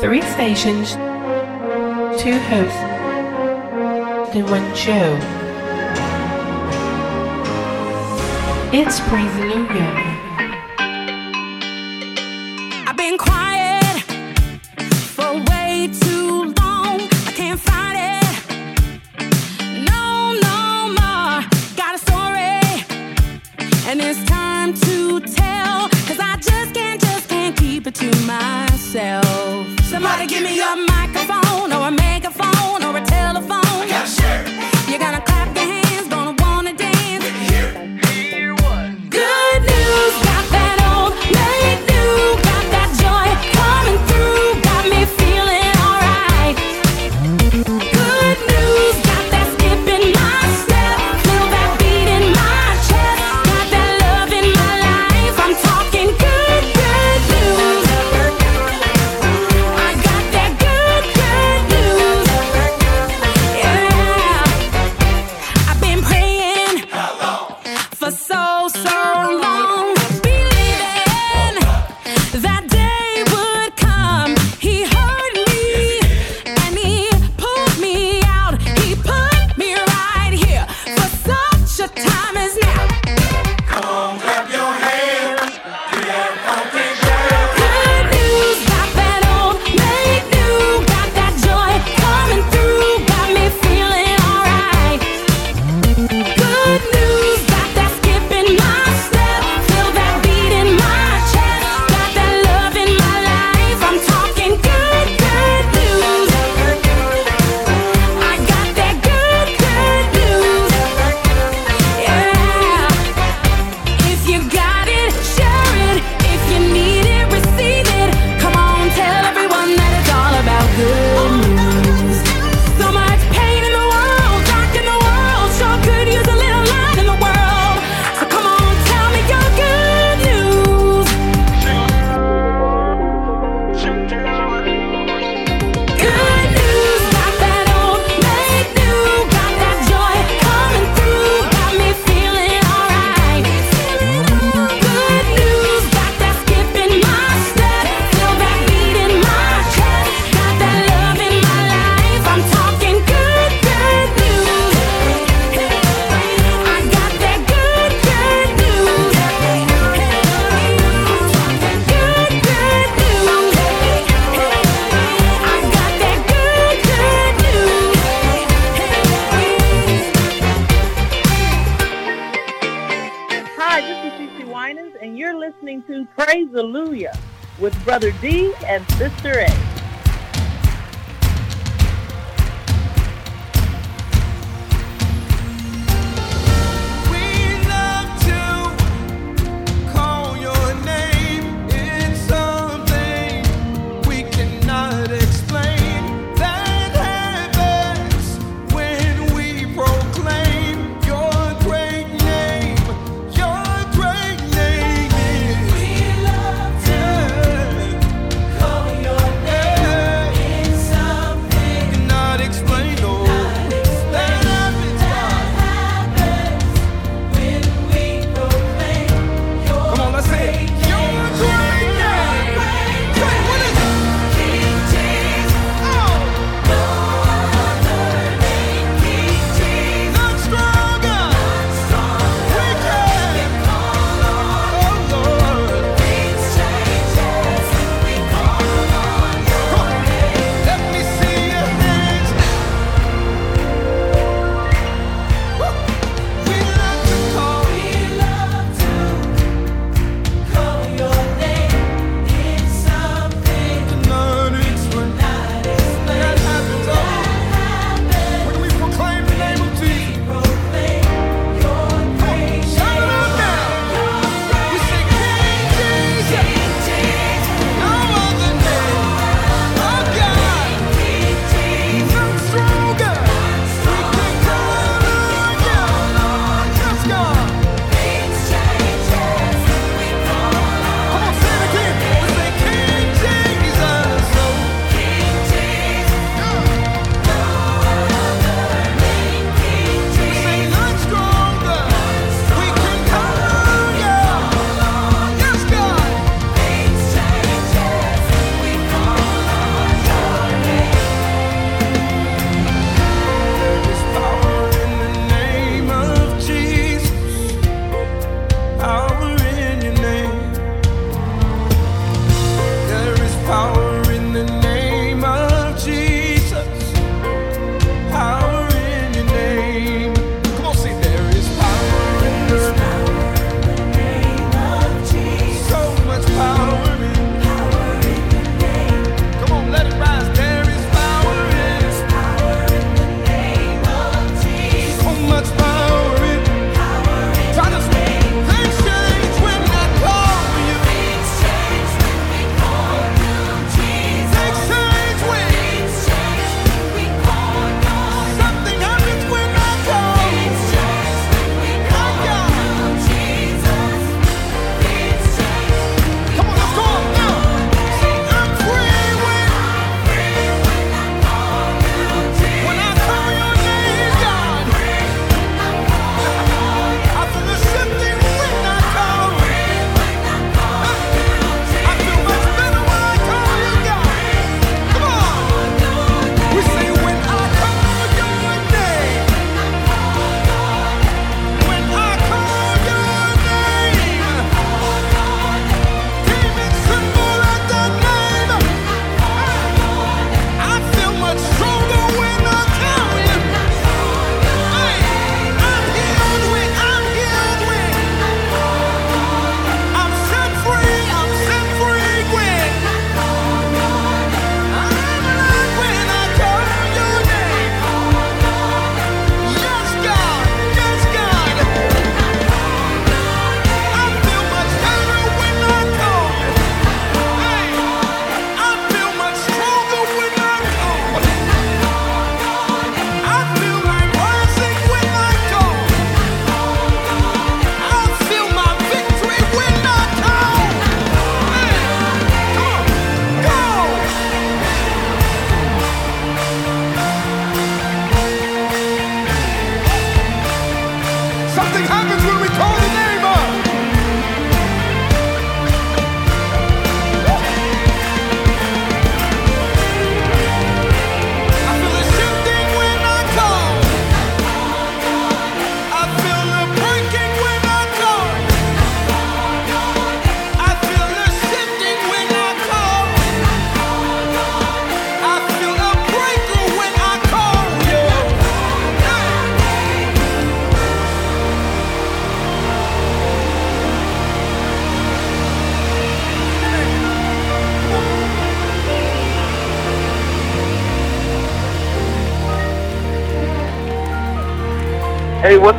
Three stations, two hosts, and one show. It's Praise Hallelujah.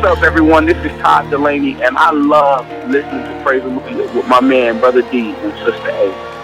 Up, everyone? This is Todd Delaney, and I love listening to Praise and Lord with my man, Brother D, and Sister A.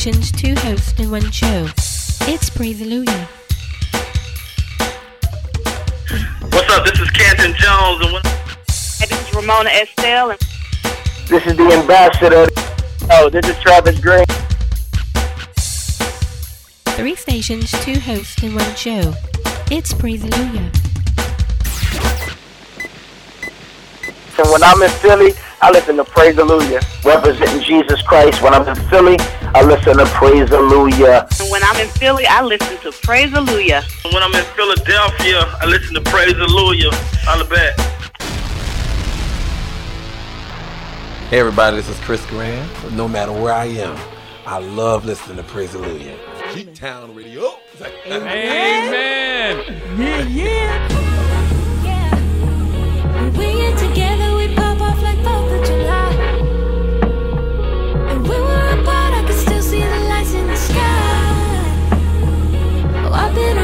stations, two hosts, and one show. It's Praise Hallelujah. What's up? This is Canton Jones, and This is Ramona Estelle. And this is the Ambassador. Oh, this is Travis Green. Three stations, two hosts, in one show. It's Praise Hallelujah. And when I'm in Philly, I listen to Praise Hallelujah. Representing Jesus Christ. When I'm in Philly, I listen to Praise Hallelujah. when I'm in Philly, I listen to Praise Hallelujah. When I'm in Philadelphia, I listen to Praise Hallelujah. Holla back. Hey everybody, this is Chris Graham. No matter where I am, I love listening to Praise Hallelujah. G-Town Radio. Amen. Yeah. When we I've been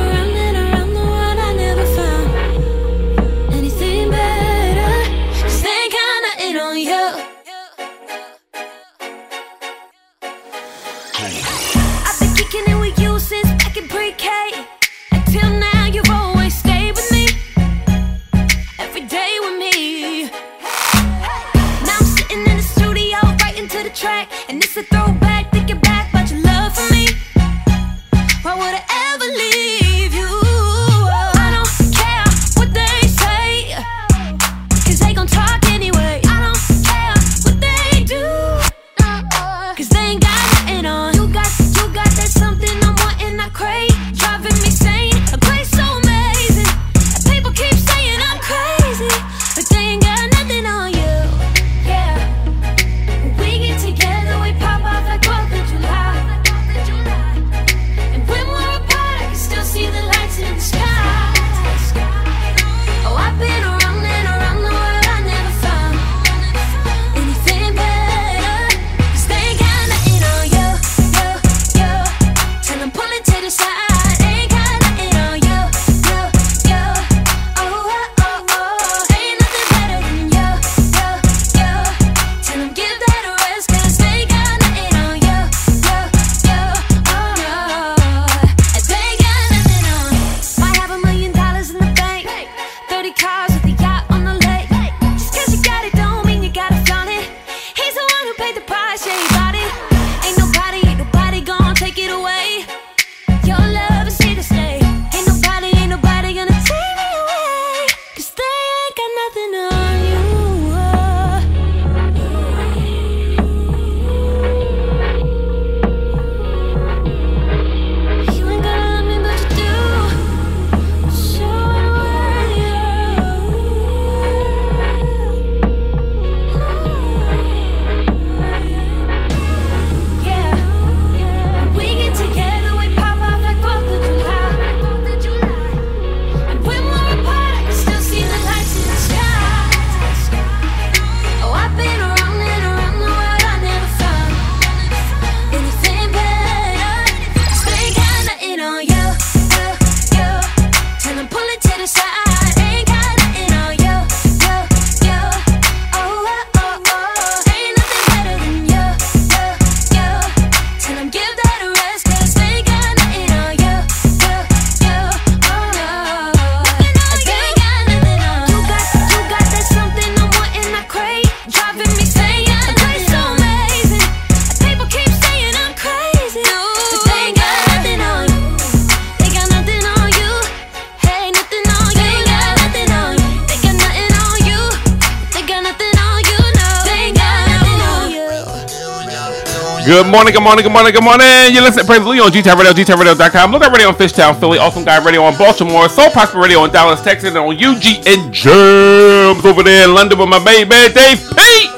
morning, good morning, good morning, good morning. You listen to Praise the Leo on GTAP Radio, GTAPRadio.com. Look at Radio on Fishtown, Philly, Awesome Guy Radio on Baltimore, Soul Prosper Radio in Dallas, Texas, and on UGN Germs over there in London with my baby, Dave Pete.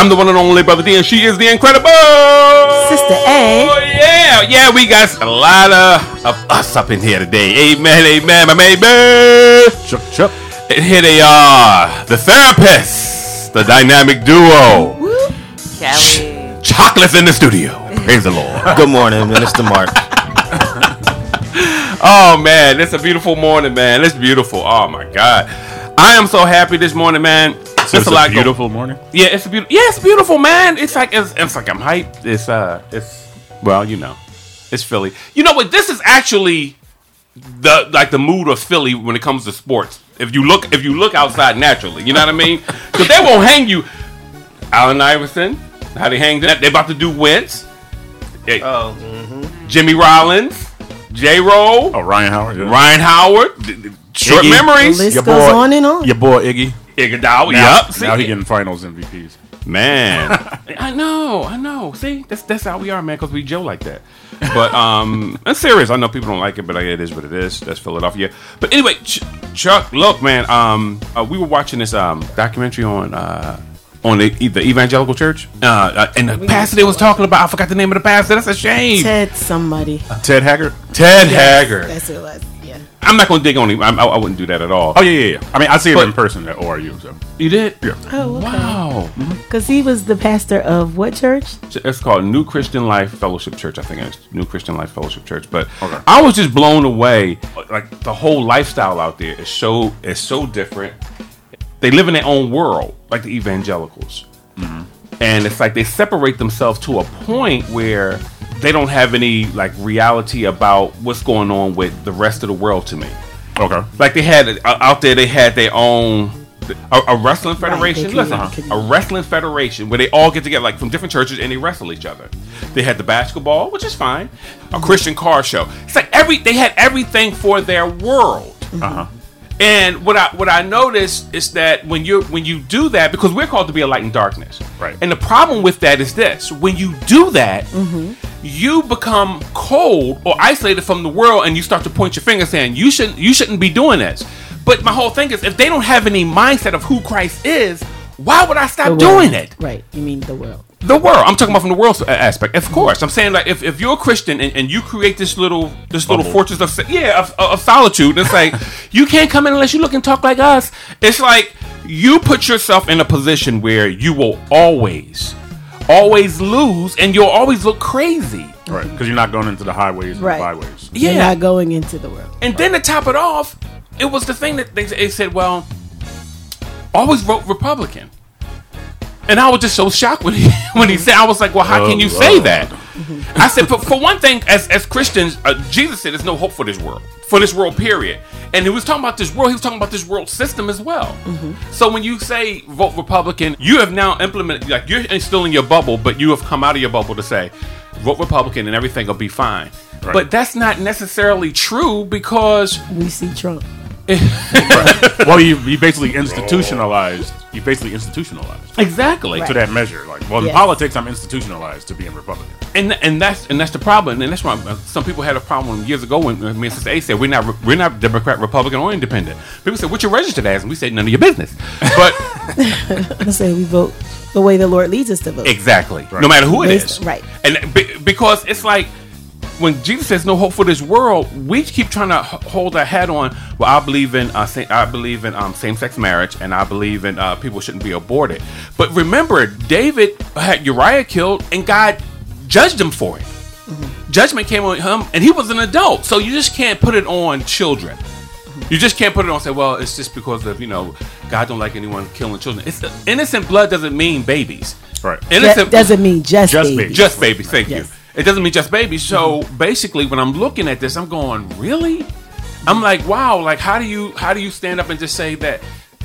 I'm the one and only Brother D, and she is the incredible Sister A. Oh, yeah, yeah, we got a lot of, of us up in here today. Amen, amen, my baby. Chuck, chuck. And here they are, the therapists, the dynamic duo. Kelly. Chocolate's in the studio. Praise the Lord. Good morning, Minister Mark. Oh man, it's a beautiful morning, man. It's beautiful. Oh my God, I am so happy this morning, man. So It's it's a beautiful morning. yeah, it's a beautiful. Yeah, it's beautiful, man. It's like it's, it's like I'm hyped. It's uh, it's well, you know, it's Philly. You know what? This is actually the like the mood of Philly when it comes to sports. If you look, if you look outside naturally, you know what I mean? Because they won't hang you. Allen Iverson, how they hang that? They about to do Wentz. Yeah, Oh, Jimmy Rollins, J. Roll, Oh, Ryan Howard. Yeah. Ryan Howard. d- d- Short Iggy. memories. The list Your goes boy- on and on. Your boy Iggy. Iguodala. Now, Yup. See? now he getting Finals MVPs. Man, I know, I know. See, that's that's how we are, man. Because we Joe like that. But um, I'm serious. I know people don't like it, but it is what it is. That's Philadelphia. But anyway, Ch- Chuck, look, man. Um, uh, we were watching this um documentary on uh on the, the evangelical church. Uh, uh, and the pastor they was talking about. I forgot the name of the pastor. That's a shame. Ted, Ted somebody. Ted Haggard. Ted Haggard. That's who it was. Yeah. I'm not gonna dig on him. I, I, I wouldn't do that at all. Oh yeah, yeah, yeah. I mean, I see him But- in person at ORU. So you did? yeah. Oh, okay. Wow. Because he was the pastor of what church? It's called New Christian Life Fellowship Church. I think it's New Christian Life Fellowship Church. But Okay. I was just blown away. Like the whole lifestyle out there is so is so different. They live in their own world, like the evangelicals, and it's like they separate themselves to a point where they don't have any like reality about what's going on with the rest of the world. To me, Okay. like they had uh, out there, they had their own a, a wrestling federation. they Listen, created- a wrestling federation where they all get together, like from different churches, and they wrestle each other. They had the basketball, which is fine. A Christian car show. It's like every they had everything for their world. Uh huh. And what I what I noticed is that when you when you do that, because we're called to be a light in darkness, Right. And the problem with that is this: when you do that, mm-hmm. you become cold or isolated from the world, and you start to point your finger, saying you shouldn't you shouldn't be doing this. But my whole thing is, if they don't have any mindset of who Christ is, why would I stop doing it? Right. You mean the world. The world. I'm talking about from the world aspect. Of course, I'm saying like if, if you're a Christian and, and you create this little this little Bubble. fortress of yeah of, of solitude, and it's like you can't come in unless you look and talk like us. It's like you put yourself in a position where you will always, always lose, and you'll always look crazy. Right. Because you're not going into the highways and Right. byways. Yeah. You're not going into the world. And then to top it off, it was the thing that they, they said, well, always vote Republican. And I was just so shocked when he when he said, I was like, well, how can you say that? I said, for, for one thing, as as Christians, uh, Jesus said, there's no hope for this world, for this world, period. And he was talking about this world. He was talking about this world system as well. So when you say vote Republican, you have now implemented, like you're still in your bubble, but you have come out of your bubble to say, vote Republican and everything will be fine. Right. But that's not necessarily true because We see Trump. well, you, you basically institutionalized. You basically institutionalized exactly. to that measure. Like, well, in Yes. politics, I'm institutionalized to being Republican. and and that's and that's the problem, and that's why uh, some people had a problem years ago when uh, me and Sister A said we're not re- we're not Democrat, Republican, or Independent. People said what you registered as, and we said none of your business. But I say we vote the way the Lord leads us to vote. exactly, no matter who it Based- is, right. And be, because it's like when Jesus says no hope for this world, we keep trying to hold our head on. Well, I believe in uh, sa- I believe in um, same sex marriage, and I believe in uh, people shouldn't be aborted. But remember, David had Uriah killed, and God judged him for it. Judgment came on him, and he was an adult. So you just can't put it on children. You just can't put it on say, well, it's just because of you know God don't like anyone killing children. It's innocent blood doesn't mean babies. Right. Innocent That doesn't mean just, Just babies. babies. just babies. Thank Yes. you. It doesn't mean just babies. So basically, when I'm looking at this, I'm going, really? I'm like, wow. Like, how do you how do you stand up and just say that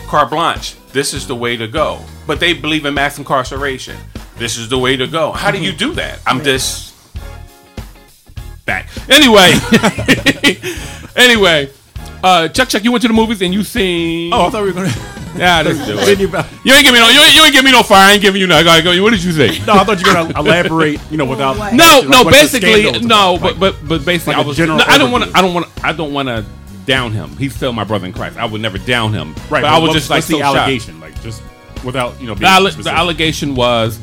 carte blanche? This is the way to go. But they believe in mass incarceration. This is the way to go. How do you do that? I'm just back. Anyway, anyway. Uh, Chuck, Chuck, you went to the movies and you seen. Oh, I thought we were gonna. yeah, let's do you- it. You ain't give me no. You ain't, you ain't give me no fire. I ain't giving you no. Go, go, What did you say? No, I thought you were gonna elaborate. You know, without No, like, no. basically, no. about. But but but basically, Like I a was. general no, I don't want to. I don't want. to. I don't want to down him. He's still my brother in Christ. I would never down him. right. But I was what- just like what's so the shocked. allegation, like just without you know The, being alle- the allegation was.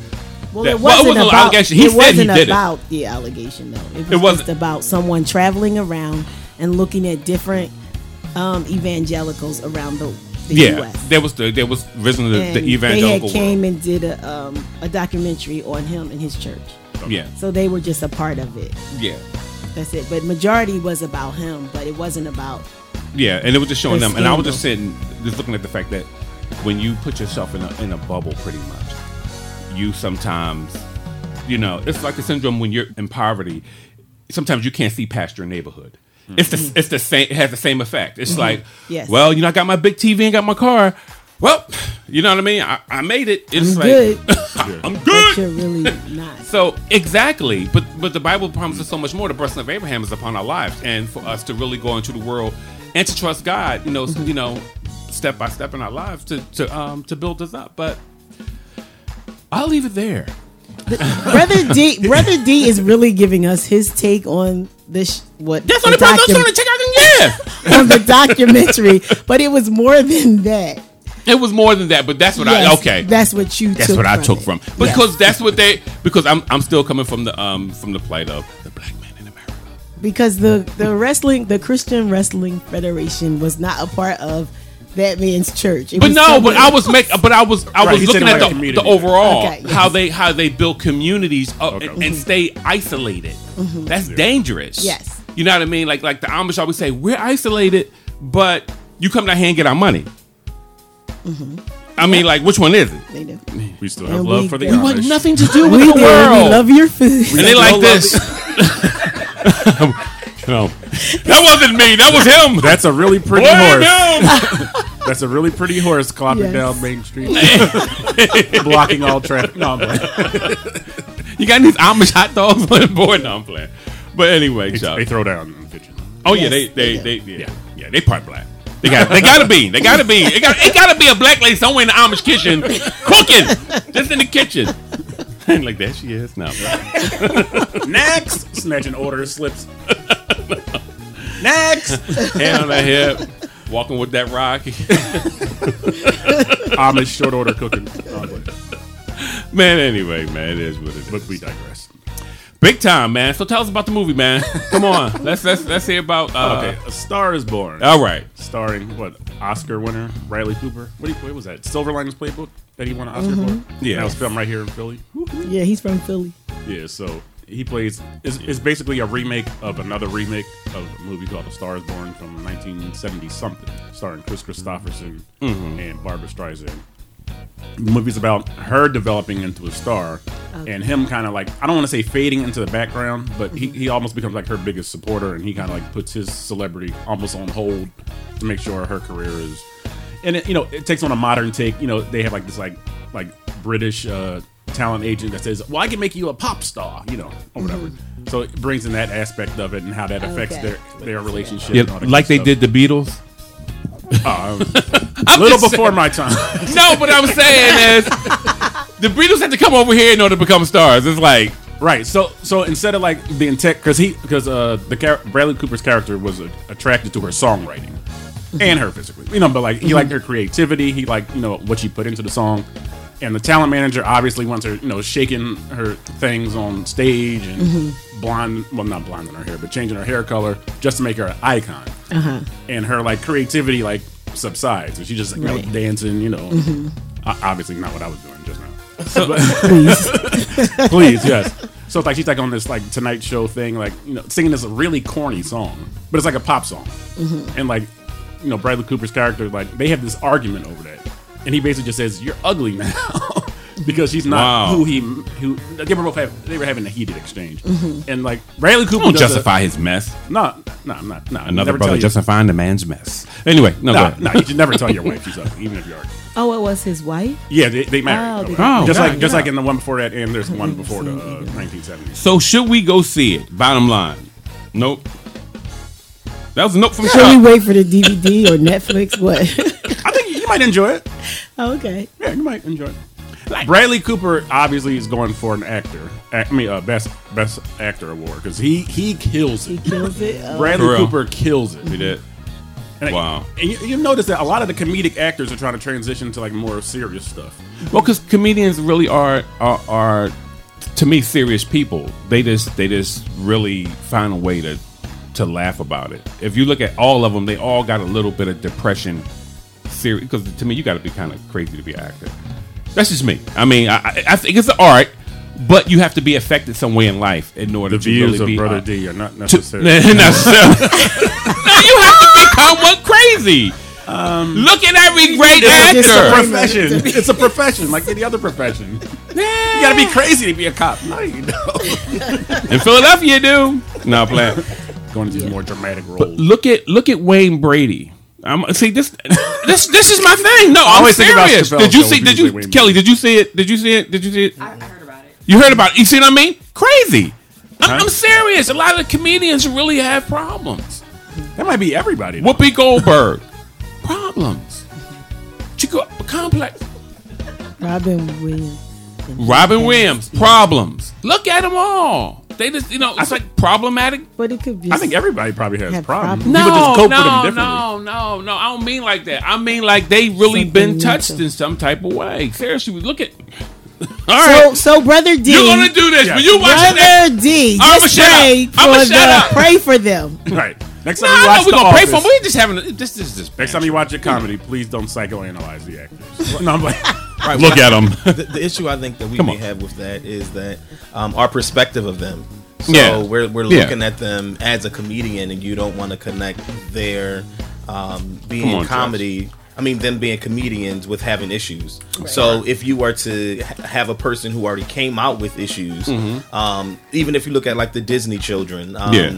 Well, that- it wasn't it wasn't about. allegation. He it said wasn't did it. about the allegation, though. It was It wasn't- just about someone traveling around and looking at different um, evangelicals around the, the Yeah, U.S. there was the there was originally the, the evangelical They had came world. and did a um, a documentary on him and his church. Yeah, So they were just a part of it. yeah, That's it. But majority was about him, but it wasn't about. yeah, and it was just showing The them. And I was just sitting, just looking at the fact that when you put yourself in a in a bubble, pretty much, you sometimes, you know, it's like a syndrome when you're in poverty. Sometimes you can't see past your neighborhood. It's the it's the same. It has the same effect. It's like, Mm-hmm. Yes. well, you know, I got my big TV and got my car. Well, you know what I mean. I, I made it. It's I'm like good. I'm But good. you're really not. So exactly, but but the Bible promises so much more. The blessing of Abraham is upon our lives, and for us to really go into the world and to trust God, you know, s- you know, step by step in our lives to to um to build us up. But I'll leave it there. Brother D, Brother D is really giving us his take on this. What That's the what the docu- trying to check out. Yeah, on the documentary, but it was more than that. it was more than that, but that's what I okay. that's what you. That's took what I took it. from Yes. because that's what they because I'm I'm still coming from the um from the plight of the black man in America. because the the wrestling, the Christian Wrestling Federation was not a part of that man's church. It But was no, but someone- I was make, but I was I Right, was looking at like the, the overall Okay, yes. how they how they build communities up Okay. and, and stay isolated. Mm-hmm. That's dangerous. Mm-hmm. Yes. you know what I mean. Like like the Amish always say, we're isolated, but you come down here and get our money. Mm-hmm. I mean, like which one is it? They do. we still have And love for the we We want Amish. nothing to do with We the do. world. We love your food. and they like this. no, that wasn't me. That was him. That's a really pretty Blame horse. him. That's a really pretty horse clopping Yes. down Main Street, blocking all traffic. No, I'm playing. You got these Amish hot dogs on the board? No, I'm playing. But anyway, Chuck. they throw down in the kitchen. Oh yeah, Yes, they they they they, yeah yeah they part black. They got they gotta be they gotta be it got it gotta be a black lady somewhere in the Amish kitchen cooking just in the kitchen. And like that she is no. Next, snatching order slips. Next, Hand on the hip, walking with that rock. Amish short order cooking. No, man, anyway, man, it is what it is. But we digress. Big time, man. So tell us about the movie, man. Come on, let's let's let's hear about. Uh, Okay, A Star Is Born. all right. starring what Oscar winner Bradley Cooper. What, do you, what was that? Silver Linings Playbook that he won an Oscar for. Yeah. that was filmed right here in Philly. Yeah, he's from Philly. Yeah, so he plays. It's, it's basically a remake of another remake of a movie called A Star Is Born from 1970 something, starring Kris Kristofferson and Barbra Streisand. The movie's about her developing into a star and him kind of like I don't want to say fading into the background, but he, he almost becomes like her biggest supporter and he kind of like puts his celebrity almost on hold to make sure her career is and it, you know it takes on a modern take. You know they have like this like like British uh, talent agent that says, "Well, I can make you a pop star," you know, or whatever. So it brings in that aspect of it and how that affects Okay. their their relationship. Yeah, and all that like they good did the Beatles. Uh, a little before saying- my time. No, but I'm saying is the Beatles had to come over here in order to become stars. It's like Right. So so instead of like being tech, because he because uh the char- Bradley Cooper's character was uh, attracted to her songwriting and her physically, you know, but like he liked her creativity. He liked you know what she put into the song. And the talent manager obviously wants her, you know, shaking her things on stage and mm-hmm. blonde, well, not blonding her hair, but changing her hair color just to make her an icon. Uh-huh. And her like creativity like subsides, and she just you know dancing, you know. Mm-hmm. O- Obviously not what I was doing just now. Please, yes. So it's like she's like on this like Tonight Show thing, like you know, singing this really corny song, but it's like a pop song, Mm-hmm. and like you know, Bradley Cooper's character, like they have this argument over that, and he basically just says, "You're ugly now," because she's not Wow. who he who they were both have, they were having a heated exchange, and like Bradley Cooper don't does a- justify his mess. no, no, I'm not. No, Another brother justifying the man's mess. Anyway, no, No, ahead. no, you should never tell your wife she's ugly, even if you are. Oh, it was his wife. Yeah, they, they Oh, married. they got just married. like just Yeah. like in the one before that, and there's one before the uh, 1970s. So should we go see it? Bottom line, nope. That was a note from Should we wait for the DVD or Netflix? What? I think you might enjoy it. Oh, okay. Yeah, you might enjoy it. Bradley Cooper obviously is going for an actor. I mean, uh, best best actor award because he he kills He it. kills it. Oh. Bradley Cooper kills it. We did. And Wow. And you, you notice that a lot of the comedic actors are trying to transition to like more serious stuff. Well, because comedians really are, are are to me serious people. They just they just really find a way to to laugh about it. If you look at all of them, they all got a little bit of depression. Serious because to me, you got to be kind of crazy to be an actor. That's just me. I mean, I, I- think it's an art, but you have to be affected some way in life in order The to views really of be Brother uh, D are not to- necessarily. no, you have to become one crazy. Look at every great actor. It's a profession. It's a profession, like any other profession. You gotta be crazy to be a cop. No, you don't. In Philadelphia, you do. No, plan. Going to these more dramatic roles. Look at look at Wayne Brady. I'm see this this this is my thing. No, I'm always think about serious. Chappelle Did you Show see? when Did people say you Wayne Kelly? Did you see it? Did you see it? Did you see it? I, I heard about it. You heard about it? You see what I mean? Crazy. I'm, I'm serious. A lot of comedians really have problems. That might be everybody. Whoopi Goldberg, problems. Chico complex. Robin Williams. Robin Williams, problems. Look at them all. They just, you know, it's like problematic. But it could be. I think everybody probably has problems. problems. People just No, with them no, no, no, no. I don't mean like that. I mean like they really Something been touched mental. in some type of way. Seriously, we look at. All right. So, so brother D. you're gonna do this. Yeah. When you watch that, Brother D, I'ma just shut up. pray I'ma for shut the up. pray for them. Right. Next no, time you no, watch we're The gonna pray for them. We just having a, this. This is just Next time you watch a comedy, please don't psychoanalyze the actors. No, I'm like, Right, Look at them. the, the issue I think that we Come may on. have with that is that um, our perspective of them. So Yeah. we're we're Yeah. looking at them as a comedian, and you don't want to connect their um, being on, comedy. I mean, them being comedians with having issues. So if you were to have a person who already came out with issues, um, even if you look at like the Disney children, um, Yeah.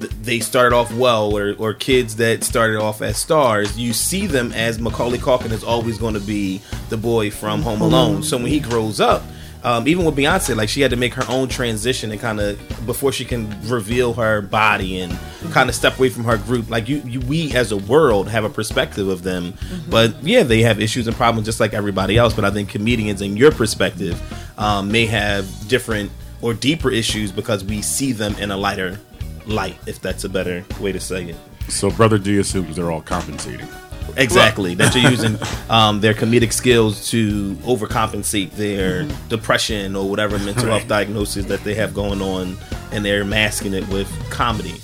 th- they started off well, or, or kids that started off as stars, you see them as Macaulay Culkin is always going to be the boy from Home Alone. So when he grows up, um, even with Beyonce, like she had to make her own transition and kind of before she can reveal her body and kind of step away from her group. Like you, you, we as a world have a perspective of them, but yeah, they have issues and problems just like everybody else. But I think comedians, in your perspective, um, may have different or deeper issues because we see them in a lighter light, if that's a better way to say it. so Brother D assumes they're all compensating. Exactly. that you're using um, their comedic skills to overcompensate their depression or whatever mental health diagnosis that they have going on, and they're masking it with comedy.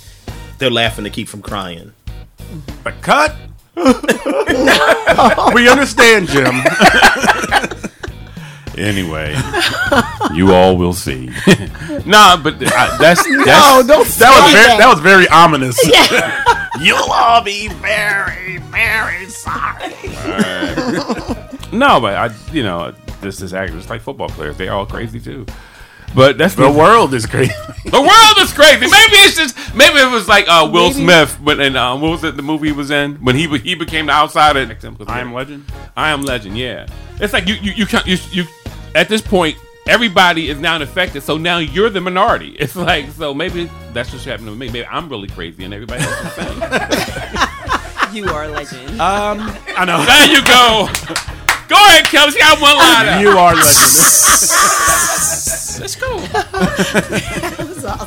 They're laughing to keep from crying. But cut. we understand, Jim. Anyway, you all will see. nah, but uh, that's that's No, don't That was say very, that was very ominous. You'll all be very, very sorry. no, but I, you know, this is actors it's like football players. They're all crazy too. But that's The world is crazy. The world is crazy. Maybe it's just maybe it was like uh, Will Smith when and uh, what was it the movie he was in when he he became the outsider. I am Legend. I am Legend. Yeah, it's like you you you can't you, you at this point everybody is now affected. So now you're the minority. It's like so maybe that's what's happening to me. Maybe I'm really crazy and everybody else is the same. You are a legend. Um, I know. there you go. Go ahead, Kelly. She got one line. You are legend. Let's go.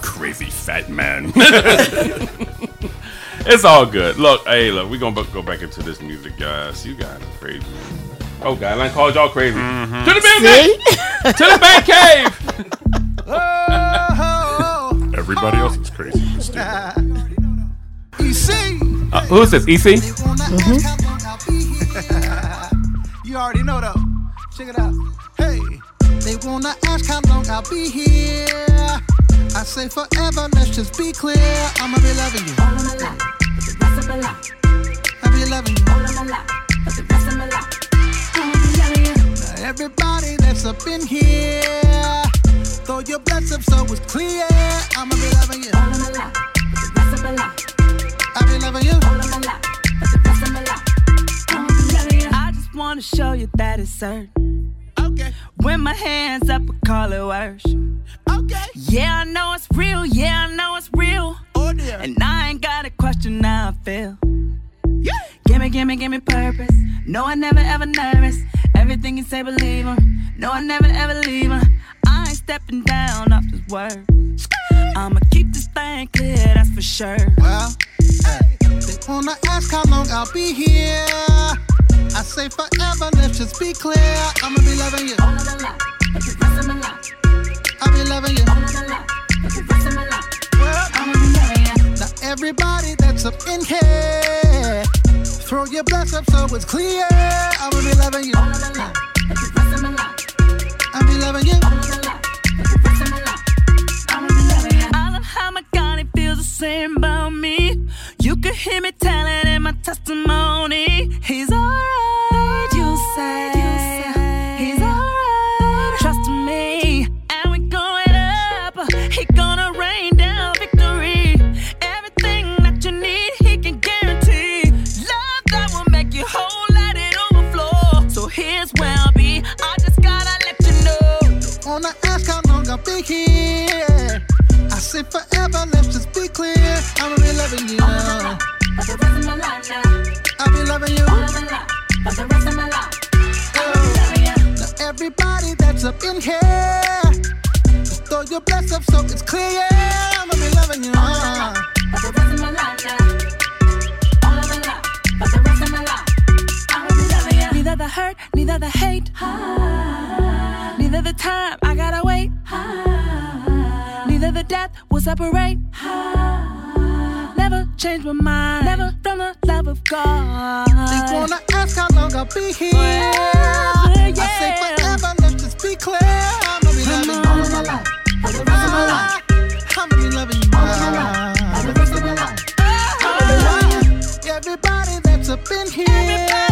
Crazy fat man. it's all good. Look, hey, look, we're gonna go back into this music, guys. You guys are crazy. Oh God, I called y'all crazy. Mm-hmm. To the big to the back cave. Everybody else is crazy. in the. Uh, who is this? EC? You already know though. Check it out. Hey, they wanna ask how long I'll be here. I say forever, let's just be clear. I'ma be loving you. I'll be loving you. Now everybody that's up in here, throw your blessings so it's clear. I'ma be loving you. I'll be loving you. I just wanna show you that it's certain. Okay, When my hands up, I call it worship. okay. Yeah, I know it's real. Yeah, I know it's real. Oh, or And I ain't got a question how I feel. Gimme, gimme, gimme purpose. No, I never ever nervous. Everything you say, believe him. No, I never ever leave him. I ain't stepping down off this word. I'ma keep this thing clear, that's for sure. Well, hey, they wanna ask how long I'll be here. I say forever, let's just be clear. I'ma be loving you. I'll be loving you. Well, I'ma be loving you. now everybody that's up in here, throw your bless up so it's clear. I'ma be loving you. I'll be loving you. I love how my God, it feels the same about me. You can hear me telling in my testimony. He's alright, you say. How I'll be here? I say forever, let's just be clear. I'ma be loving you. All of my life. I'll be loving you. Oh. Now everybody that's up in here, just throw your bless up so it's clear. I'ma be loving you. I'ma be loving you. Neither the hurt, neither the hate. Neither the time I gotta separate. Never change my mind. Never from the love of God. They wanna ask how long I'll be here. Forever, I say forever, let's just be clear. I'ma be loving you. All of my life. For the rest of my life. I'ma be loving you. All of my life. For the rest of my life. I'ma be loving you. Everybody that's up in here. Throw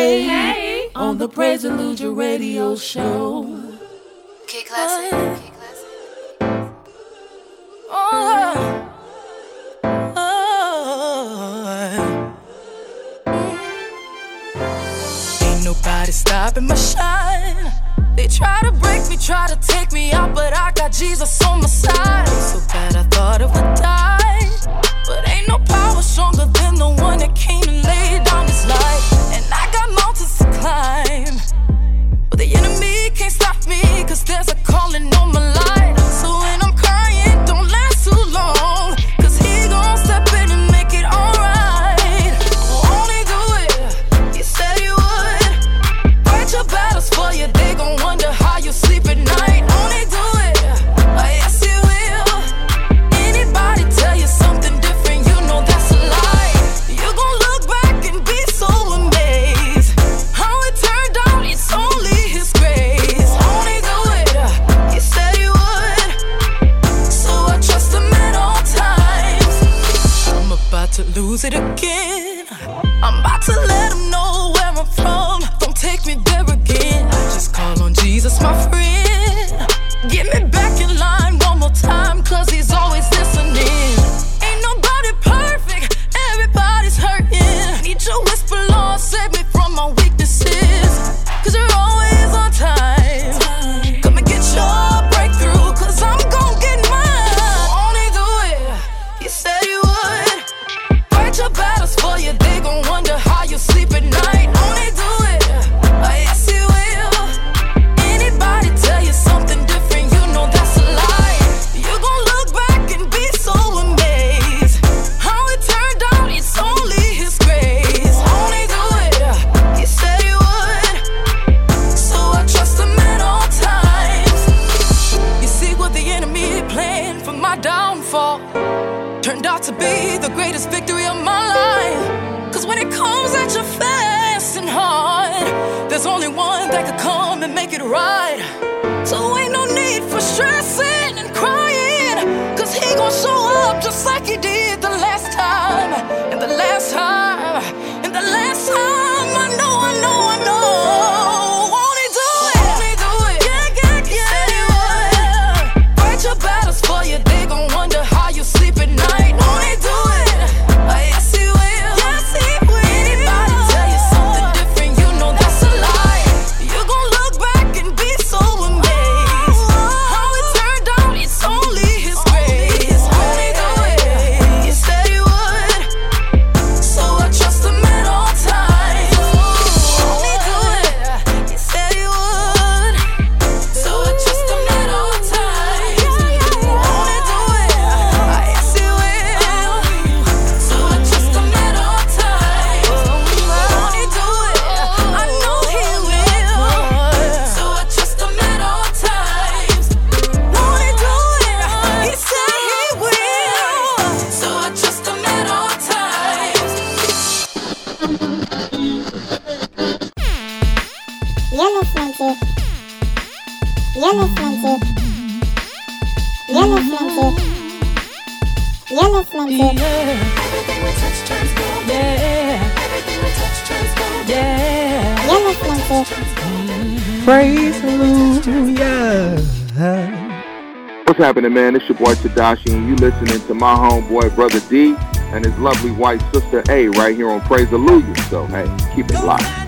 sister A, on the Praise and Luja radio show. K classic. Oh, Oh. Ain't nobody stopping my shine. They try to break me, try to take me out, but I got Jesus on my side. So bad I thought I would die. But ain't no power stronger than the one that came and laid down his life. And I mountains to climb. But the enemy can't stop me, cause there's a calling on my life. My friend. right. happening, man? It's your boy Tadashi, and you listening to my homeboy, Brother D, and his lovely white sister A, right here on Praise Hallelujah. So, hey, keep it locked.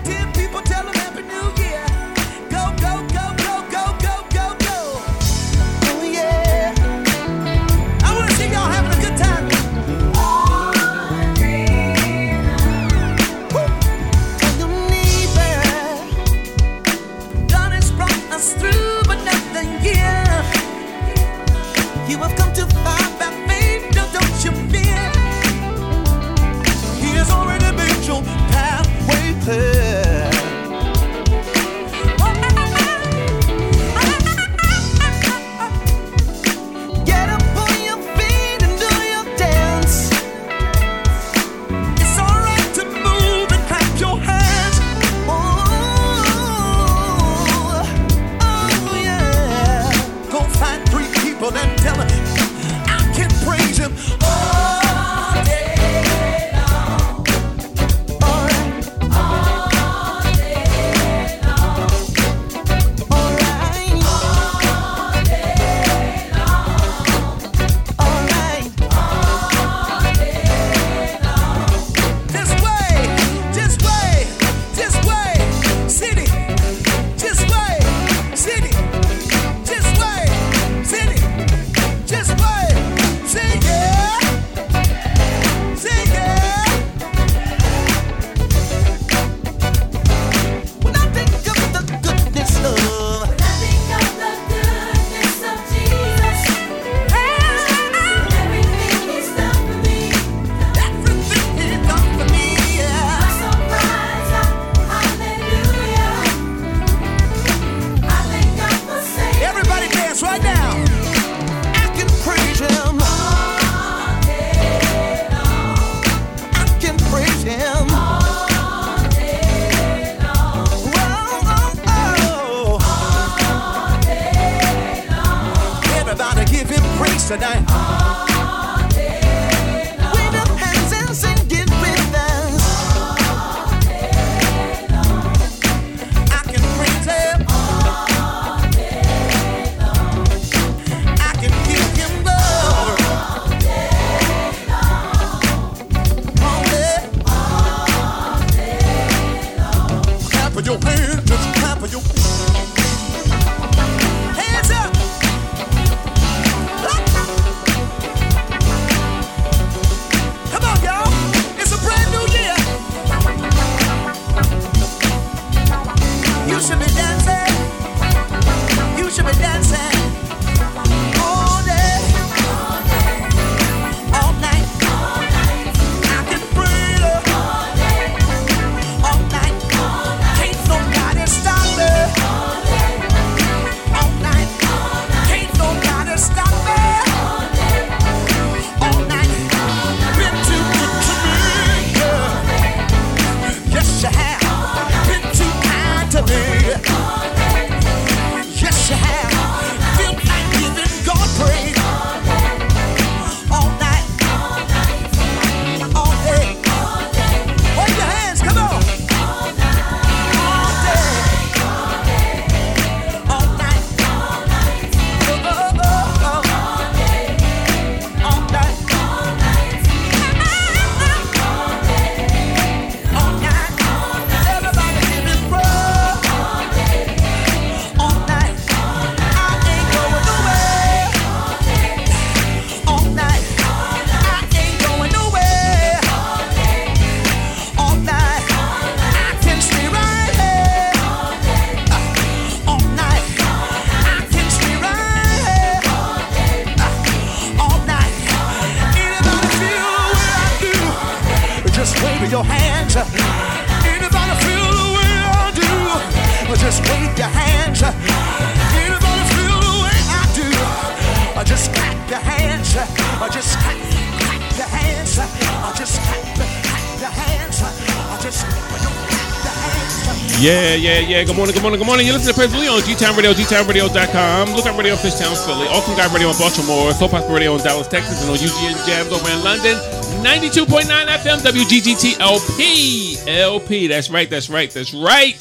Yeah. Good morning, good morning, good morning. You're listening to Praise Leo on G-Town Radio, GTownRadio.com. Lookout Radio Fishtown, Philly. Awesome Guy Radio in Baltimore. Soul Prosper Radio in Dallas, Texas. And on UGN Jams over in London. 92.9 FM, WGGT LP. LP. That's right, that's right, that's right.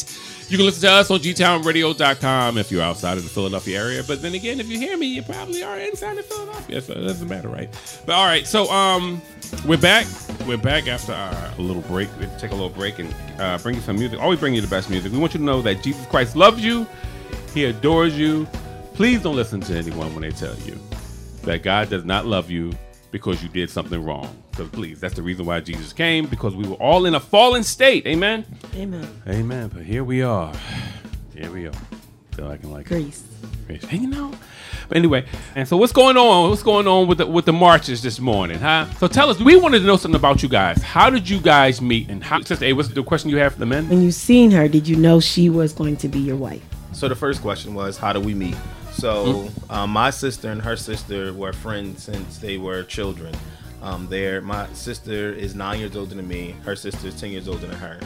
You can listen to us on gtownradio.com if you're outside of the Philadelphia area. But then again, if you hear me, you probably are inside of Philadelphia. So it doesn't matter, right? But all right, so um, we're back. We're back after our little break. We take a little break and uh, bring you some music. Always bring you the best music. We want you to know that Jesus Christ loves you. He adores you. Please don't listen to anyone when they tell you that God does not love you because you did something wrong. Because please, that's the reason why Jesus came, because we were all in a fallen state. Amen. Amen. Amen. But here we are. Here we are. Feel like like Grace. Grace. And you know. But anyway, and so what's going on? What's going on with the with the marches this morning, huh? So tell us. We wanted to know something about you guys. How did you guys meet? And how? Sister A, what's the question you have for the men? When you seen her, did you know she was going to be your wife? So the first question was, how do we meet? So um, my sister and her sister were friends since they were children. Um, there, my sister is nine years older than me. Her sister is ten years older than her.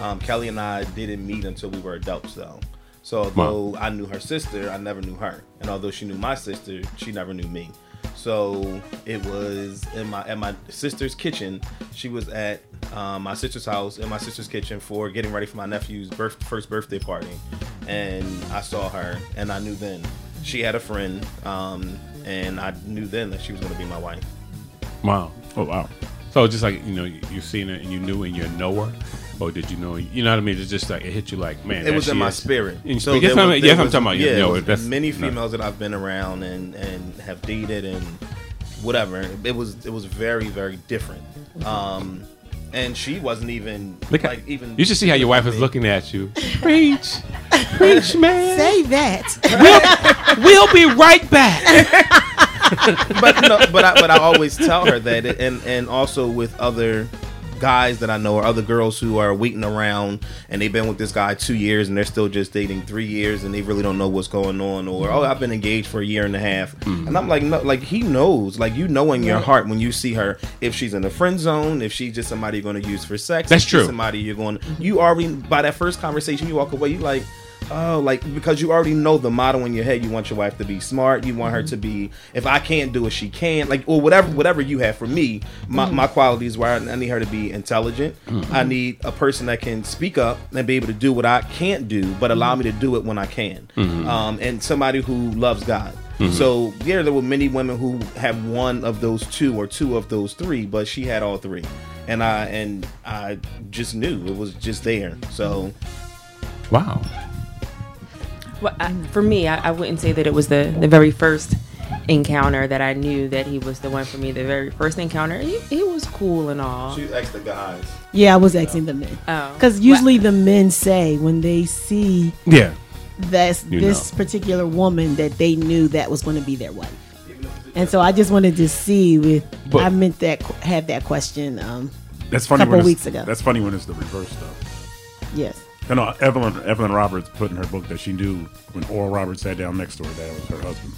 Um, Kelly and I didn't meet until we were adults, though. So although I knew her sister, I never knew her, and although she knew my sister, she never knew me. So it was in my at my sister's kitchen. She was at um, my sister's house in my sister's kitchen for getting ready for my nephew's birth, first birthday party, and I saw her, and I knew then she had a friend, um, and I knew then that she was going to be my wife. Wow. Oh wow. So just like you know, you, you seen it and you knew and you know her, or did you know? You know what I mean? It's just like it hit you like man. it was in my is. spirit. In So spirit. Yes, I'm, was- yes, I'm talking about you. yeah, know, it was that's many no. females that I've been around and and have dated and whatever. It was it was very very different. Um, and she wasn't even Look at, like even. you should see how your wife is looking at you. Preach, preach, man. Say that. we'll be right back. but no, but I, but I always tell her that, and and also with other guys that I know or other girls who are waiting around and they've been with this guy two years and they're still just dating three years and they really don't know what's going on or oh I've been engaged for a year and a half. Mm-hmm. And I'm like no like he knows. Like you know in your heart when you see her if she's in the friend zone if she's just somebody you're going to use for sex That's if she's true. somebody you're going you already by that first conversation you walk away you like Oh, like because you already know the model in your head. You want your wife to be smart. You want her to be. If I can't do it, she can. Like or whatever, whatever you have for me. My, Mhm. my qualities where I, I need her to be intelligent. Mhm. I need a person that can speak up and be able to do what I can't do, but allow me to do it when I can. Mhm. Um, and somebody who loves God. Mhm. So yeah, there were many women who have one of those two or two of those three, but she had all three, and I and I just knew it was just there. So Wow. Well, I, for me, I, I wouldn't say that it was the, the very first encounter that I knew that he was the one for me. The very first encounter, he, he was cool and all. she asked the guys. Yeah, I was asking the men. Oh. Because usually the men say when they see Yeah. this You this particular woman that they knew that was going to be their wife. And so I just wanted to see with But- I meant that have that question um That's a couple when weeks ago. That's funny when it's the reverse stuff. yes. I know Evelyn Evelyn Roberts put in her book that she knew when Oral Roberts sat down next to her that it was her husband.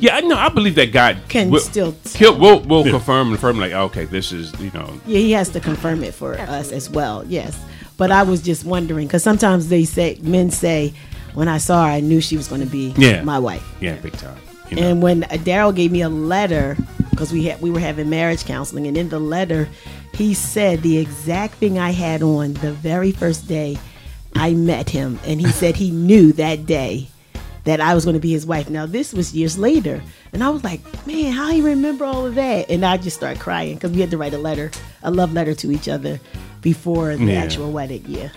Yeah, I know. I believe that God Can will, still he'll, will will confirm and confirm like oh, okay, this is you know Yeah, he has to confirm it for us as well. Yes, but I was just wondering because sometimes they say men say, "When I saw her, I knew she was going to be yeah my wife." Yeah, big time. You know. And when Daryl gave me a letter because we had we were having marriage counseling, and in the letter, he said the exact thing I had on the very first day I met him, and he said he knew that day that I was going to be his wife. Now this was years later, and I was like, man, how do you remember all of that? And I just started crying because we had to write a letter, a love letter to each other before the Yeah. actual wedding. Yeah.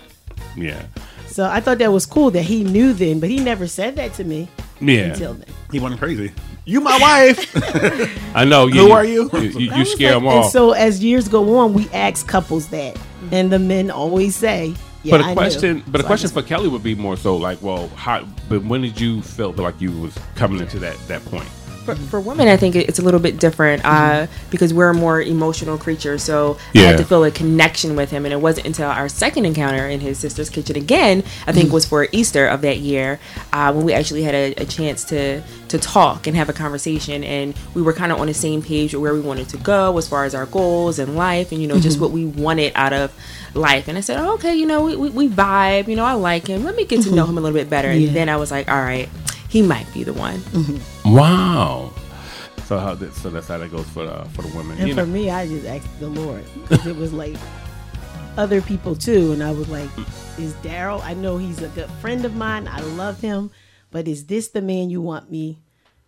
yeah So I thought that was cool that he knew then, but he never said that to me. Yeah. Until then. He wasn't crazy. You my wife. I know. Who you, are you? You, you, That you scare like- them all. And so as years go on, we ask couples that, and the men always say, yeah, but I a knew. question, but a So question for Kelly would be more so like, well, how? But when did you feel like you was coming into that that point? For, for women, I think it's a little bit different uh, because we're a more emotional creature. So I had to feel a connection with him, and it wasn't until our second encounter in his sister's kitchen again. I think was for Easter of that year uh, when we actually had a, a chance to to talk and have a conversation, and we were kind of on the same page where we wanted to go as far as our goals in life, and you know just Mhm. what we wanted out of life. And I said, oh, okay, you know, we, we, we vibe. You know, I like him. Let me get to know him a little bit better. And Yeah. then I was like, all right, he might be the one. Wow. So how that, so that's how that goes for the, for the women. And you for know. me, I just asked the Lord 'Cause it was like other people too, and I was like, "Is Daryl? I know he's a good friend of mine. I love him, but is this the man you want me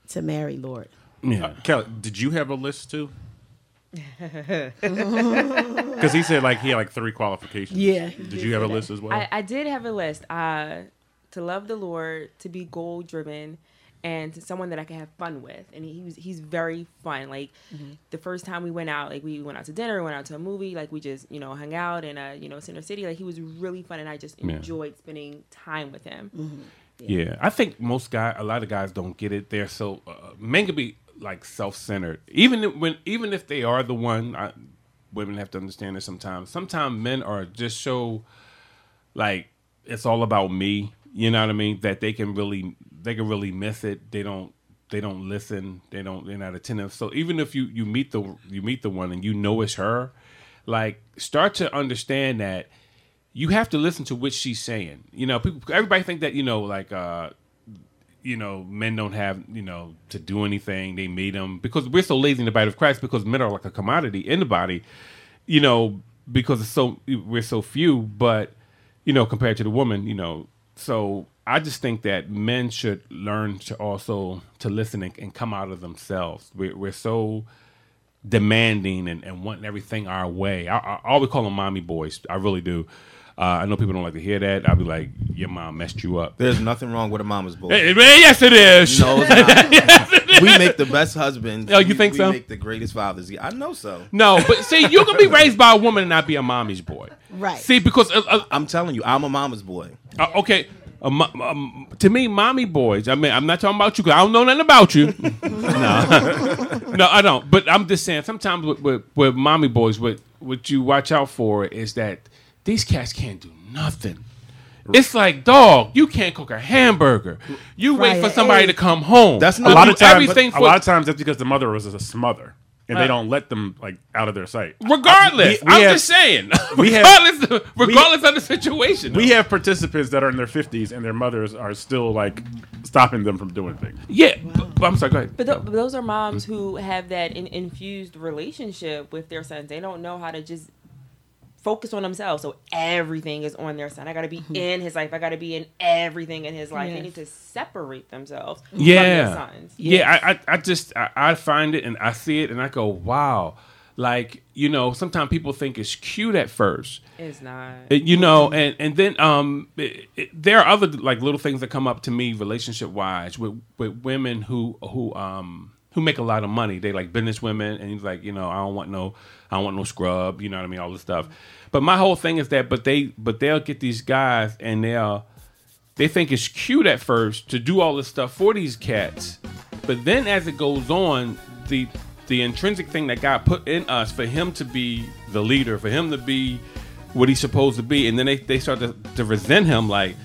to marry, Lord?" Yeah. Uh, Kelly, did you have a list too? Because he said like he had like three qualifications. Yeah, Did you have a list as well? I, I did have a list. Uh, to love the Lord, to be goal driven, and to someone that I can have fun with. And he was he's very fun. Like mm-hmm. the first time we went out, like we went out to dinner, went out to a movie, like we just you know hung out in a you know Center City. Like he was really fun, and I just Yeah. enjoyed spending time with him. Mm-hmm. Yeah. I think most guy, a lot of guys don't get it. They're so uh, men can be like self-centered, even if, when even if they are the one. I, women have to understand this sometimes. Sometimes men are just so like it's all about me. You know what I mean? That they can really they can really miss it. They don't they don't listen. They don't they're not attentive. So even if you you meet the you meet the one and you know it's her, like start to understand that you have to listen to what she's saying. You know, people everybody think that you know like uh you know, men don't have, you know, to do anything. They meet them because we're so lazy in the body of Christ because men are like a commodity in the body, you know, because it's so we're so few, but you know, compared to the woman, you know, so I just think that men should learn to also to listen and, and come out of themselves. We're, we're so demanding and, and wanting everything our way. I, I, I always call them mommy boys. I really do. Uh, I know people don't like to hear that. I'll be like, your mom messed you up. There's nothing wrong with a mama's boy. Hey, man, yes, it is. No, it's not. Yes, it is. We make the best husbands. Oh, you We- think we so? make the greatest fathers. I know so. No, but see, you can be raised by a woman and not be a mommy's boy. Right. See, because uh, uh, I'm telling you, I'm a mama's boy. Uh, okay, mo- um, to me, mommy boys. I mean, I'm not talking about you because I don't know nothing about you. no, no, I don't. But I'm just saying, sometimes with, with, with mommy boys, what what you watch out for is that these cats can't do nothing. It's like, dog, you can't cook a hamburger. You wait Fry for somebody egg. to come home. That's To a lot of times. everything a for- lot of times that's because the mother was a smother, and Uh, they don't let them like out of their sight. Regardless, We- we I'm have- just saying. we have- regardless, regardless of the situation. We have participants that are in their fifties, and their mothers are still like stopping them from doing things. Yeah, but, but I'm sorry. Go ahead. But, th- but those are moms who have that in- infused relationship with their sons. They don't know how to just focus on themselves. So everything is on their son. I got to be in his life. I got to be in everything in his life. They need to separate themselves from their yeah, sons. yeah. I, I, I just I, I find it and I see it and I go, wow. Like you know, sometimes people think it's cute at first. It's not. You know, and and then um, it, it, there are other like little things that come up to me relationship wise with with women who who um who make a lot of money. They like business women, and he's like, you know, I don't want no, I don't want no scrub. You know what I mean? All this stuff. But my whole thing is that, but they, but they'll get these guys, and they'll they think it's cute at first to do all this stuff for these cats, but then as it goes on, the the intrinsic thing that God put in us for him to be the leader, for him to be what he's supposed to be, and then they, they start to, to resent him like,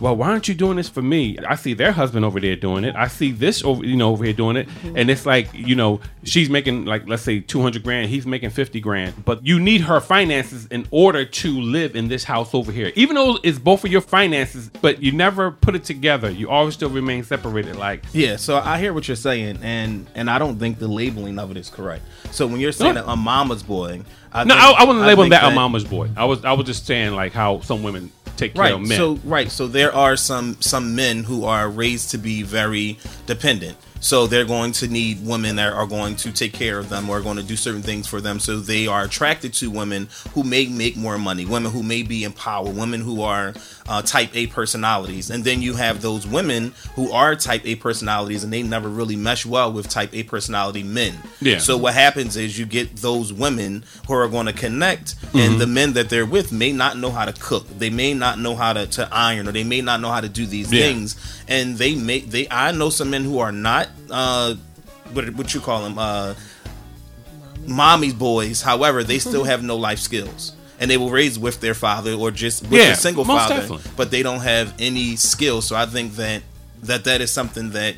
well, why aren't you doing this for me? I see their husband over there doing it. I see this over you know over here doing it, mm-hmm. and it's like you know she's making like let's say two hundred grand, he's making fifty grand, but you need her finances in order to live in this house over here. Even though it's both of your finances, but you never put it together. You always still remain separated. Like Yeah, so I hear what you're saying, and and I don't think the labeling of it is correct. So when you're saying No. a mama's boy, I no, think- I, I wouldn't label think that, a mama's boy. I was I was just saying like how some women take care right of men. so right so there are some some men who are raised to be very dependent so they're going to need women that are going to take care of them or are going to do certain things for them so they are attracted to women who may make more money women who may be in power women who are uh, type a personalities and then you have those women who are type a personalities and they never really mesh well with type a personality men Yeah. so what happens is you get those women who are going to connect Mhm. and the men that they're with may not know how to cook they may not know how to, to iron or they may not know how to do these Yeah. things and they may they i know some men who are not uh what what you call them uh, mommy's boys. However, they still have no life skills. And they were raised with their father or just with Yeah, a single father, definitely. but they don't have any skills. So I think that that that is something that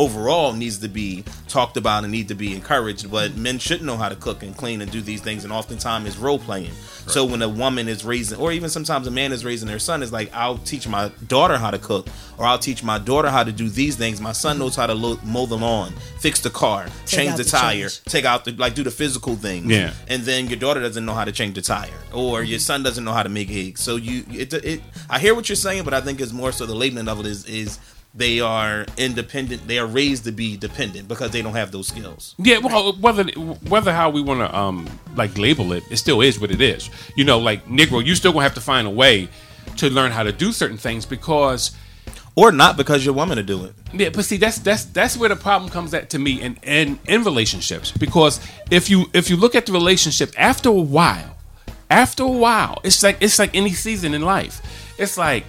overall needs to be talked about and need to be encouraged. But men should know how to cook and clean and do these things, and oftentimes is role playing. So when a woman is raising, or even sometimes a man is raising their son, is like I'll teach my daughter how to cook, or I'll teach my daughter how to do these things. My son knows how to lo- mow the lawn, fix the car, change the, the tire, trash. take out the like do the physical things. Yeah. and then your daughter doesn't know how to change the tire, or your mm-hmm. son doesn't know how to make eggs. So you, it, it I hear what you're saying, but I think it's more so the labeling of it is is they are independent. They are raised to be dependent because they don't have those skills. Yeah, well, whether whether how we want to um like label it, it still is what it is. You know, like Negro, you still gonna have to find a way to learn how to do certain things because, or not because you're a woman to do it. Yeah, but see, that's that's that's where the problem comes at to me in in in relationships because if you if you look at the relationship after a while, after a while, it's like it's like any season in life. It's like,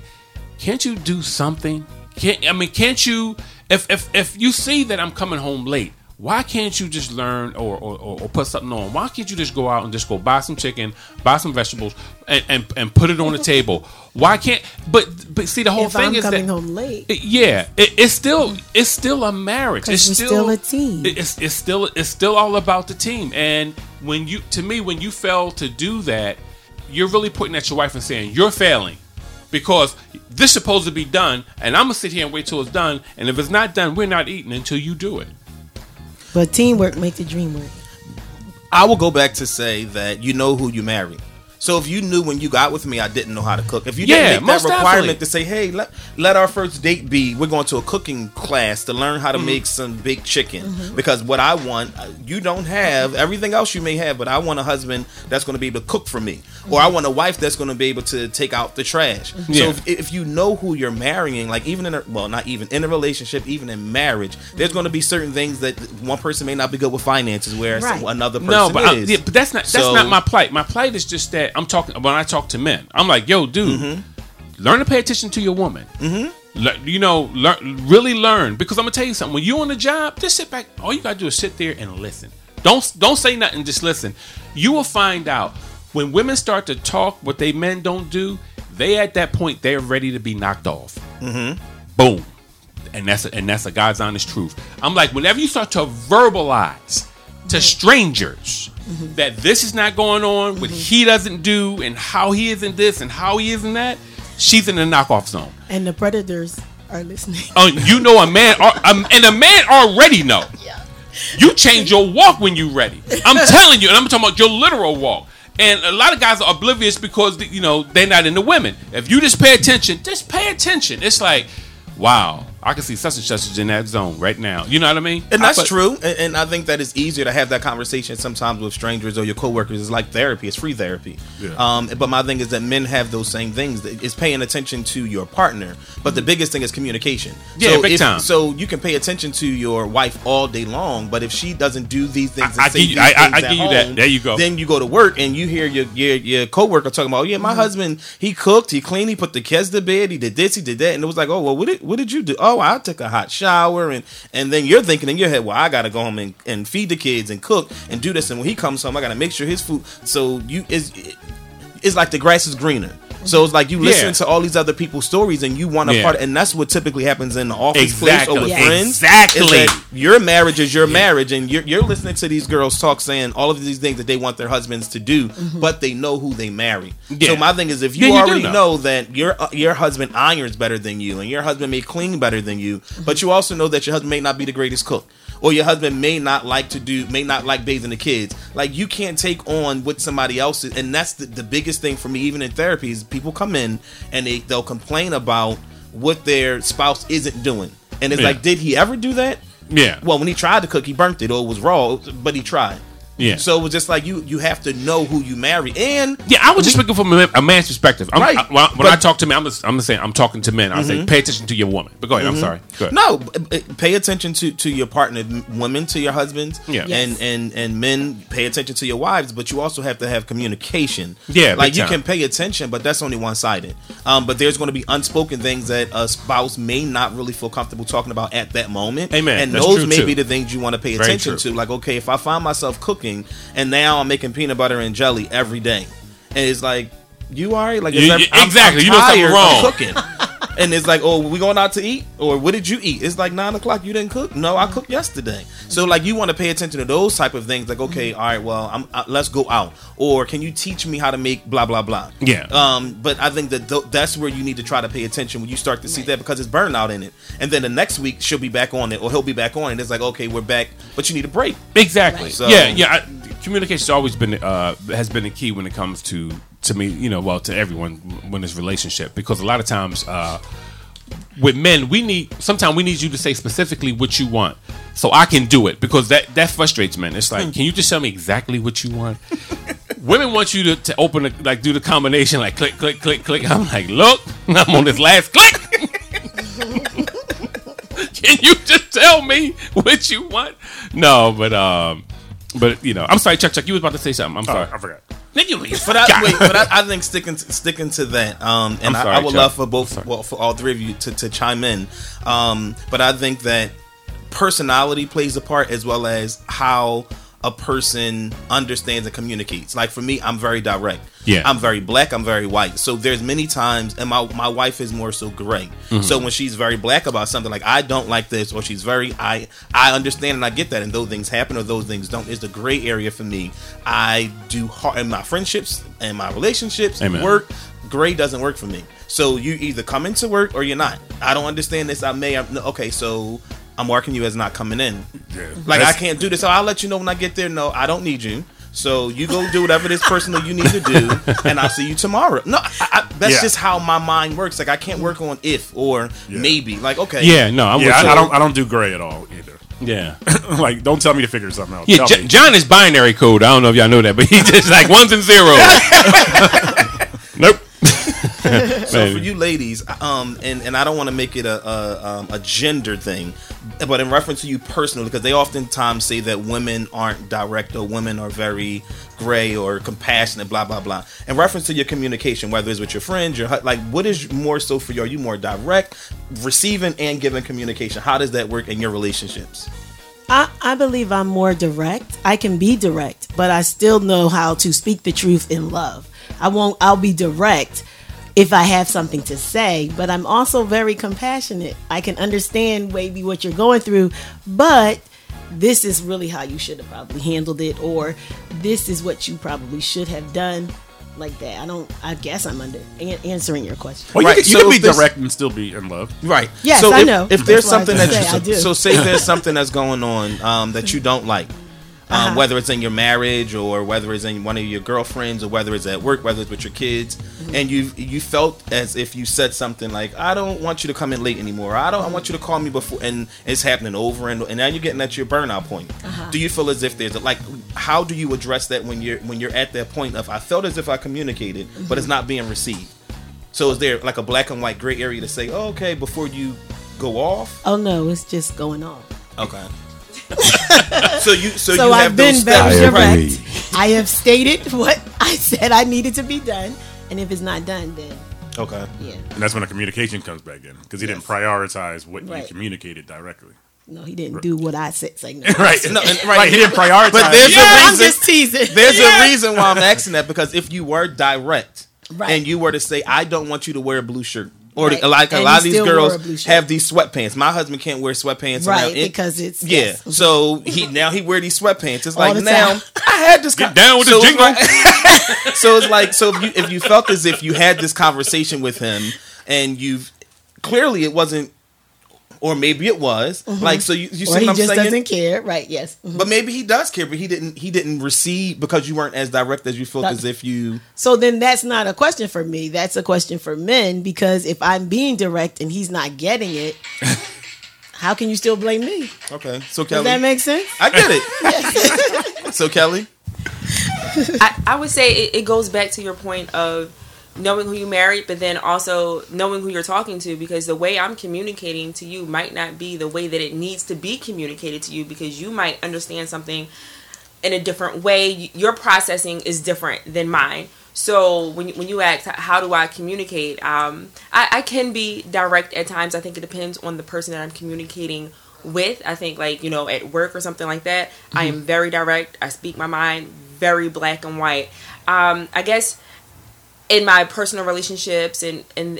can't you do something? Can't I mean, can't you? If if if you see that I'm coming home late, why can't you just learn or or, or, put something on? Why can't you just go out and just go buy some chicken, buy some vegetables, and and, and put it on the table? Why can't? But but see, the whole if thing I'm is coming that home late, it- yeah, it, it's still it's still a marriage. It's still, still a team. it- It's it's still it's still all about the team. And when you to me when you fail to do that, you're really putting at your wife and saying you're failing because this is supposed to be done, and I'm gonna sit here and wait till it's done. And if it's not done, we're not eating until you do it. but teamwork makes the dream work. I will go back to say that you know who you marry. So if you knew when you got with me, I didn't know how to cook. If you Yeah, didn't make that requirement definitely. to say, "Hey, let let our first date be we're going to a cooking class to learn how to Mhm. make some baked chicken," Mhm. because what I want, uh, you don't have everything else you may have, but I want a husband that's going to be able to cook for me, or I want a wife that's going to be able to take out the trash. Yeah. So if, if you know who you're marrying, like even in a well, not even in a relationship, even in marriage, there's going to be certain things that one person may not be good with finances, whereas Right. another person No, but, I, is. yeah, but that's not that's So- not my plight. My plight is just that I'm talking when I talk to men. I'm like, yo, dude, Mm-hmm. learn to pay attention to your woman. Mm-hmm. you know, learn, really learn because I'm gonna tell you something. When you on the job, just sit back. All you gotta do is sit there and listen. Don't don't say nothing. Just listen. You will find out when women start to talk what they men don't do. They at that point they're ready to be knocked off. Mm-hmm. Boom. And that's a, and that's a God's honest truth. I'm like, whenever you start to verbalize to strangers that this is not going on, what he doesn't do, and how he isn't this and how he isn't that, she's in the knockoff zone. And the predators are listening. Oh, you know a man, um, and a man already know. Yeah. You change your walk when you ready. I'm telling you, and I'm talking about your literal walk. And a lot of guys are oblivious because you know they're not into women. If you just pay attention, just pay attention. It's like, wow, I can see such and such is in that zone right now. You know what I mean? And that's I- true. And, and I think that it's easier to have that conversation sometimes with strangers or your coworkers. It's like therapy. It's free therapy. Yeah. Um, but my thing is that men have those same things. It's paying attention to your partner. But the biggest thing is communication. Yeah, so big if- time. So you can pay attention to your wife all day long, but if she doesn't do these things, and I say give you- I- I- I give you that. There you go. Then you go to work and you hear your your, your coworker talking about, oh yeah, my husband he cooked, he cleaned, he put the kids to bed, he did this, he did that, and it was like, oh well, what did what did you do? Oh, Oh, I took a hot shower, and and then you're thinking in your head, well, I got to go home and, and feed the kids and cook and do this, and when he comes home, I got to make sure his food. So you is it's like the grass is greener. So it's like you listen Yeah. to all these other people's stories and you want to Yeah. part, and that's what typically happens in the office Exactly. place or with Yeah. friends. Exactly. your marriage is your marriage, and you're, you're listening to these girls talk saying all of these things that they want their husbands to do, but they know who they marry. Yeah. So my thing is, if you, Yeah, you already know. know. that your uh, your husband irons better than you, and your husband may clean better than you, but you also know that your husband may not be the greatest cook. Or your husband may not like to do, may not like bathing the kids. Like you can't take on what somebody else is, and that's the, the biggest thing for me. Even in therapy, is people come in and they they'll complain about what their spouse isn't doing, and it's Yeah. like, did he ever do that? Yeah. Well, when he tried to cook, he burnt it or it was raw, but he tried. Yeah. So it was just like you you have to know who you marry, and Yeah, I was just speaking from a, a man's perspective. I'm, Right. I, when, I- But- I talk to men, I'm just, I'm just saying I'm talking to men. I say Mhm. pay attention to your woman. But go ahead. I'm Mhm. sorry. Go ahead. No, b- b- pay attention to to your partner, women to your husbands, Yeah. and and and men pay attention to your wives. But you also have to have communication. Yeah, like you time. can pay attention, but that's only one sided. Um, but there's going to be unspoken things that a spouse may not really feel comfortable talking about at that moment. Amen. And That's those true, may too. be the things you want to pay attention to. Like, okay, if I find myself cooking and now I'm making peanut butter and jelly every day, and it's like. You right? Like You- you- I'm- exactly. I'm You know something wrong. Cooking and it's like, oh, we going out to eat, or what did you eat? It's like nine o'clock. You didn't cook? No, I cooked yesterday. So like, you want to pay attention to those type of things. Like, okay, all right, well, I'm uh, let's go out, or can you teach me how to make blah blah blah? Yeah. Um, but I think that th- that's where you need to try to pay attention when you start to see that because it's burnout in it, and then the next week she'll be back on it, or he'll be back on it. It's like, okay, we're back, but you need a break. Exactly. So- yeah, yeah. I, communication's always been uh, has been the key when it comes to to me. You know, well, to everyone when it's relationship because a lot of times. Uh, with men, we need sometimes we need you to say specifically what you want, so I can do it because that that frustrates men. It's like, can you just tell me exactly what you want? Women want you to, to open the, like do the combination like click click click click. I'm like, look, I'm on this last click. can you just tell me what you want? No, but um, but you know, I'm sorry, Chuck. Chuck, you was about to say something. I'm sorry, I forgot. Nigga, you But I, wait, but I, I think sticking to, sticking to that, um, and I'm I, I would Chuck. love for both, well, for all three of you to, to chime in. Um, but I think that personality plays a part as well as how a person understands and communicates. Like for me, I'm very direct. Yeah. I'm very black. I'm very white. So there's many times, and my my wife is more so gray. Mhm. So when she's very black about something, like I don't like this, or she's very I I understand and I get that, and those things happen or those things don't. Is the gray area for me. I do hard in my friendships and my relationships, Amen. work. Gray doesn't work for me. So you either come into work or you're not. I don't understand this. I may. I'm, okay, so I'm marking you as not coming in. Like I can't do this. So I'll let you know when I get there. No, I don't need you. So you go do whatever this personal you need to do, and I'll see you tomorrow. No, I, I, that's Yeah. just how my mind works. Like I can't work on if or maybe. Like okay, Yeah, no, I'm yeah, with I, you. I don't. I don't do gray at all either. Yeah. like, don't tell me to figure something out. Yeah, Tell J- me. John is binary code. I don't know if y'all know that, but he's just like ones and zeros. nope. so Man. for you ladies, um, and and I don't want to make it a a, um, a gender thing, but in reference to you personally, because they oftentimes say that women aren't direct or women are very gray or compassionate, blah blah blah. In reference to your communication, whether it's with your friends, your like, what is more so for you? Are you more direct, receiving and giving communication? How does that work in your relationships? I, I believe I'm more direct. I can be direct, but I still know how to speak the truth in love. I won't I'll be direct if I have something to say, but I'm also very compassionate. I can understand maybe what you're going through, but this is really how you should have probably handled it or this is what you probably should have done like that. I don't I guess I'm under an- answering your question. Well, you, Right, can, you so can be direct and still be in love. Right. Yes, so I if, know. If there's That's something just that say I you, do. so say there's something that's going on um, that you don't like, um, Uh-huh. whether it's in your marriage or whether it's in one of your girlfriends or whether it's at work, whether it's with your kids, Mm-hmm. and you you felt as if you said something like, "I don't want you to come in late anymore. I don't. I want you to call me before," and it's happening over and and now you're getting at your burnout point. Uh-huh. Do you feel as if there's a, like how do you address that when you're when you're at that point of I felt as if I communicated, but it's not being received. So is there like a black and white gray area to say, oh, okay, before you go off? Oh no, it's just going off. Okay. So you so, So, you I've have been those very steps, right? direct. I have stated what I said I needed to be done, and if it's not done, then Okay. Yeah. And that's when the communication comes back in because he didn't prioritize what you communicated directly. no, he didn't do what I said. Say no. Right. No, and- Right, he didn't prioritize. But there's Yeah, a I'm just teasing. There's Yeah. a reason why I'm asking that because if you were direct Right. and you were to say, "I don't want you to wear a blue shirt," or Right. like a And lot of these girls a blue shirt. have these sweatpants. My husband can't wear sweatpants Right, it- because it's- yeah. yes. So he now he wear these sweatpants. It's All like now time. I had this Get down with the so it's jingle. like- so it's like so if you if you felt as if you had this conversation with him and you've clearly it wasn't or maybe it was Mhm. like so you you see or he what I'm just saying doesn't care. Right? Yes. Mhm. but maybe he does care but he didn't he didn't receive because you weren't as direct as you felt That- as if you So then that's not a question for me. That's a question for men because if I'm being direct and he's not getting it, how can you still blame me? okay so Does Kelly that make sense? I get it So Kelly, I, I would say it, it goes back to your point of knowing who you married, but then also knowing who you're talking to because the way I'm communicating to you might not be the way that it needs to be communicated to you because you might understand something in a different way. Your processing is different than mine. So when you, when you ask how do I communicate, um, I, I can be direct at times. I think it depends on the person that I'm communicating with. I think like you know at work or something like that, I am very direct. I speak my mind, very black and white. Um, I guess in my personal relationships and and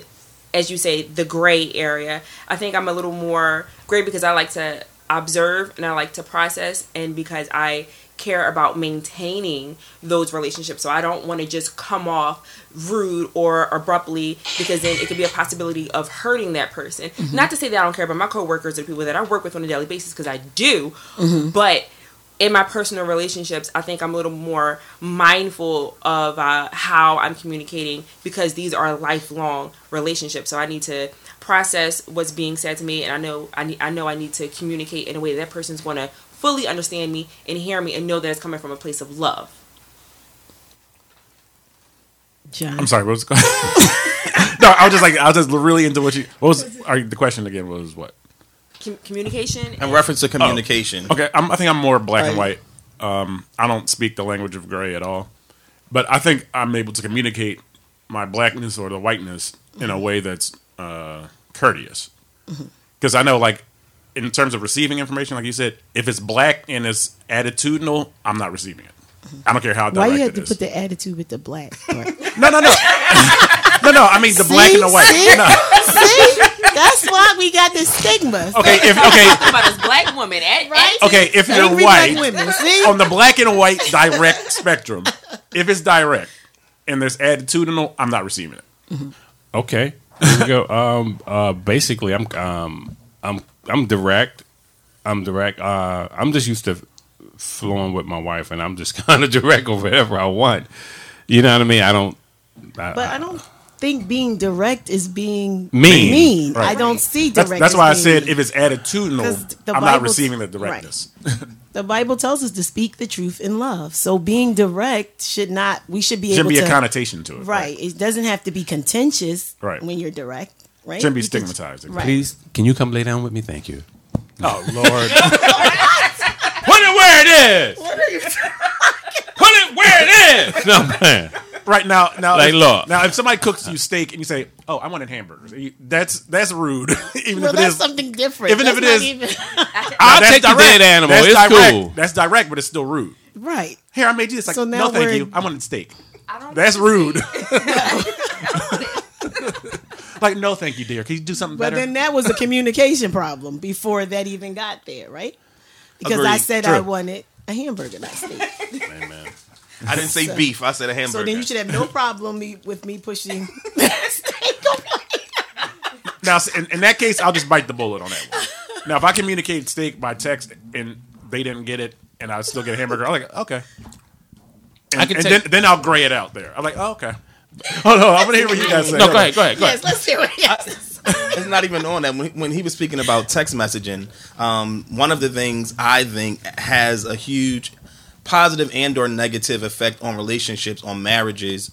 as you say the gray area i think i'm a little more gray because i like to observe and i like to process and because i care about maintaining those relationships so i don't want to just come off rude or abruptly because then it could be a possibility of hurting that person Mhm. not to say that i don't care about my coworkers or people that i work with on a daily basis because i do Mhm. but in my personal relationships, I think I'm a little more mindful of uh, how I'm communicating because these are lifelong relationships. So I need to process what's being said to me, and I know I need I know I need to communicate in a way that, that person's going to fully understand me and hear me and know that it's coming from a place of love. John. I'm sorry. What was going? no? I was just like I was just really into what you. What was are, the question again? Was what? Com- communication. in reference to communication. Okay, I'm, I think I'm more black and white. Um, I don't speak the language of gray at all, but I think I'm able to communicate my blackness or the whiteness in a way that's uh, courteous. Because I know, like, in terms of receiving information, like you said, if it's black and it's attitudinal, I'm not receiving it. I don't care how Why you have it to is. put the attitude with the black? No, no, no, no, no. I mean the black and the white. See? No. See? That's why we got this stigma. Okay, if okay, about this black woman, at, right? Okay, if you're Angry white, women, see? on the black and white direct spectrum, if it's direct and there's attitudinal, I'm not receiving it. Okay. Here we go. Um, uh, basically, I'm um, I'm I'm direct. I'm direct. Uh, I'm just used to flowing with my wife, and I'm just kind of direct or whatever I want. You know what I mean? I don't. I, But I don't think being direct is being Mean. mean. Right. I don't see That's, direct. that's as why I said mean. if it's attitudinal, the I'm not receiving the right. directness. the Bible tells us to speak the truth in love. So being direct should not. We should be Shouldn't able be to a connotation to it. Right. It doesn't have to be contentious. Right. When you're direct. Right. Shouldn't be You can- stigmatized. Right. Please, can you come lay down with me? Thank you. Oh Lord. Put it where it is. Put it where it is. No man. Right now, now, Like, if, look. now, if somebody cooks you steak and you say, "Oh, I wanted hamburgers," you- that's that's rude. even Well, if it that's is, something different. even if it That's is, not even- I'll that's take the dead animal. That's It's direct. cool. That's direct, but it's still rude. right. Here, I made you this. Like, So now no, thank we're- you. I wanted steak. That's rude. like, no, thank you, dear. Can you do something But better? then that was a communication problem before that even got there, right? Because I said True. I wanted a hamburger, not steak. I didn't say So- beef. I said a hamburger. So then you should have no problem me, with me pushing. steak. now, in, in that case, I'll just bite the bullet on that one. Now, if I communicate steak by text and they didn't get it, and I still get a hamburger, I'm like, okay. And, I can and take- then, then I'll gray it out there. I'm like, oh, okay. Oh no, I'm gonna hear what you guys say. No, go ahead, go ahead, go yes, let's do it. Yes. it's not even on that. When, when he was speaking about text messaging, um, one of the things I think has a huge positive and or negative effect on relationships, on marriages,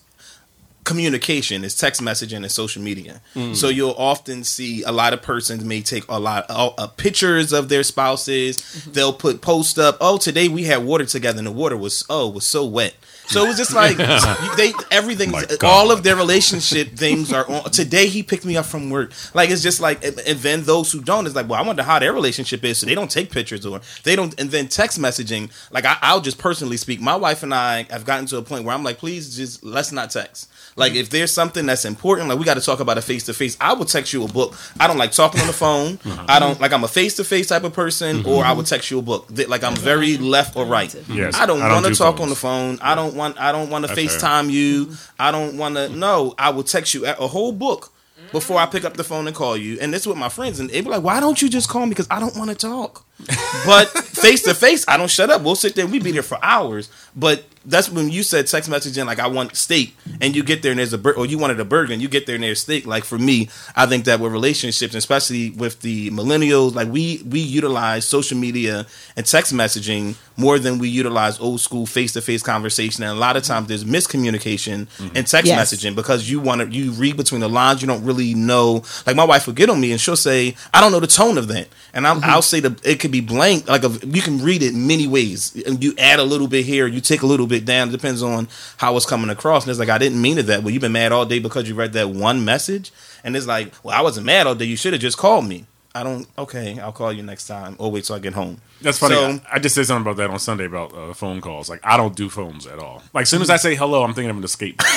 communication is text messaging and social media. Mm. So you'll often see a lot of persons may take a lot of uh, pictures of their spouses. They'll put post up, "Oh, today we had water together and the water was oh, was so wet." So it was just like they everything uh, all of their relationship things are on today he picked me up from work. Like it's just like and and then those who don't is like, well, I wonder how their relationship is. So they don't take pictures or they don't and then text messaging. Like I, I'll just personally speak. My wife and I have gotten to a point where I'm like, please just let's not text. Like if there's something that's important, like we got to talk about it face to face. I will text you a book. I don't like talking on the phone. Uh-huh. I don't like I'm a face to face type of person, mm-hmm. or I would text you a book. Like I'm very left or right. Yes, I don't don't want to do talk phones. on the phone. I don't want. I don't want to That's fair. FaceTime you. Mm-hmm. I don't want to. No, I will text you a a whole book before I pick up the phone and call you. And this with my friends, and they be like, "Why don't you just call me? Because I don't want to talk." But face to face, I don't shut up. We'll sit there. We be there for hours. But that's when you said text messaging like I want steak, and you get there and there's a bur- or you wanted a burger and you get there and there's steak. Like for me, I think that with relationships, especially with the millennials, like we we utilize social media and text messaging more than we utilize old school face to face conversation. And a lot of times there's miscommunication mm-hmm. in text Yes. messaging because you want to you read between the lines. You don't really know. Like my wife will get on me and she'll say, "I don't know the tone of that," and I'm, mm-hmm. I'll say that it could be blank. Like a, you can read it many ways, and you add a little bit here, you take a little bit down. It depends on how it's coming across. And it's like I didn't mean it that way. You've been mad all day because you read that one message, and it's like, well, I wasn't mad all day. You should have just called me. I don't. Okay, I'll call you next time, or wait till I get home. That's funny. So- I just said something about that on Sunday about uh, phone calls. Like I don't do phones at all. Like as soon as I say hello, I'm thinking of an escape.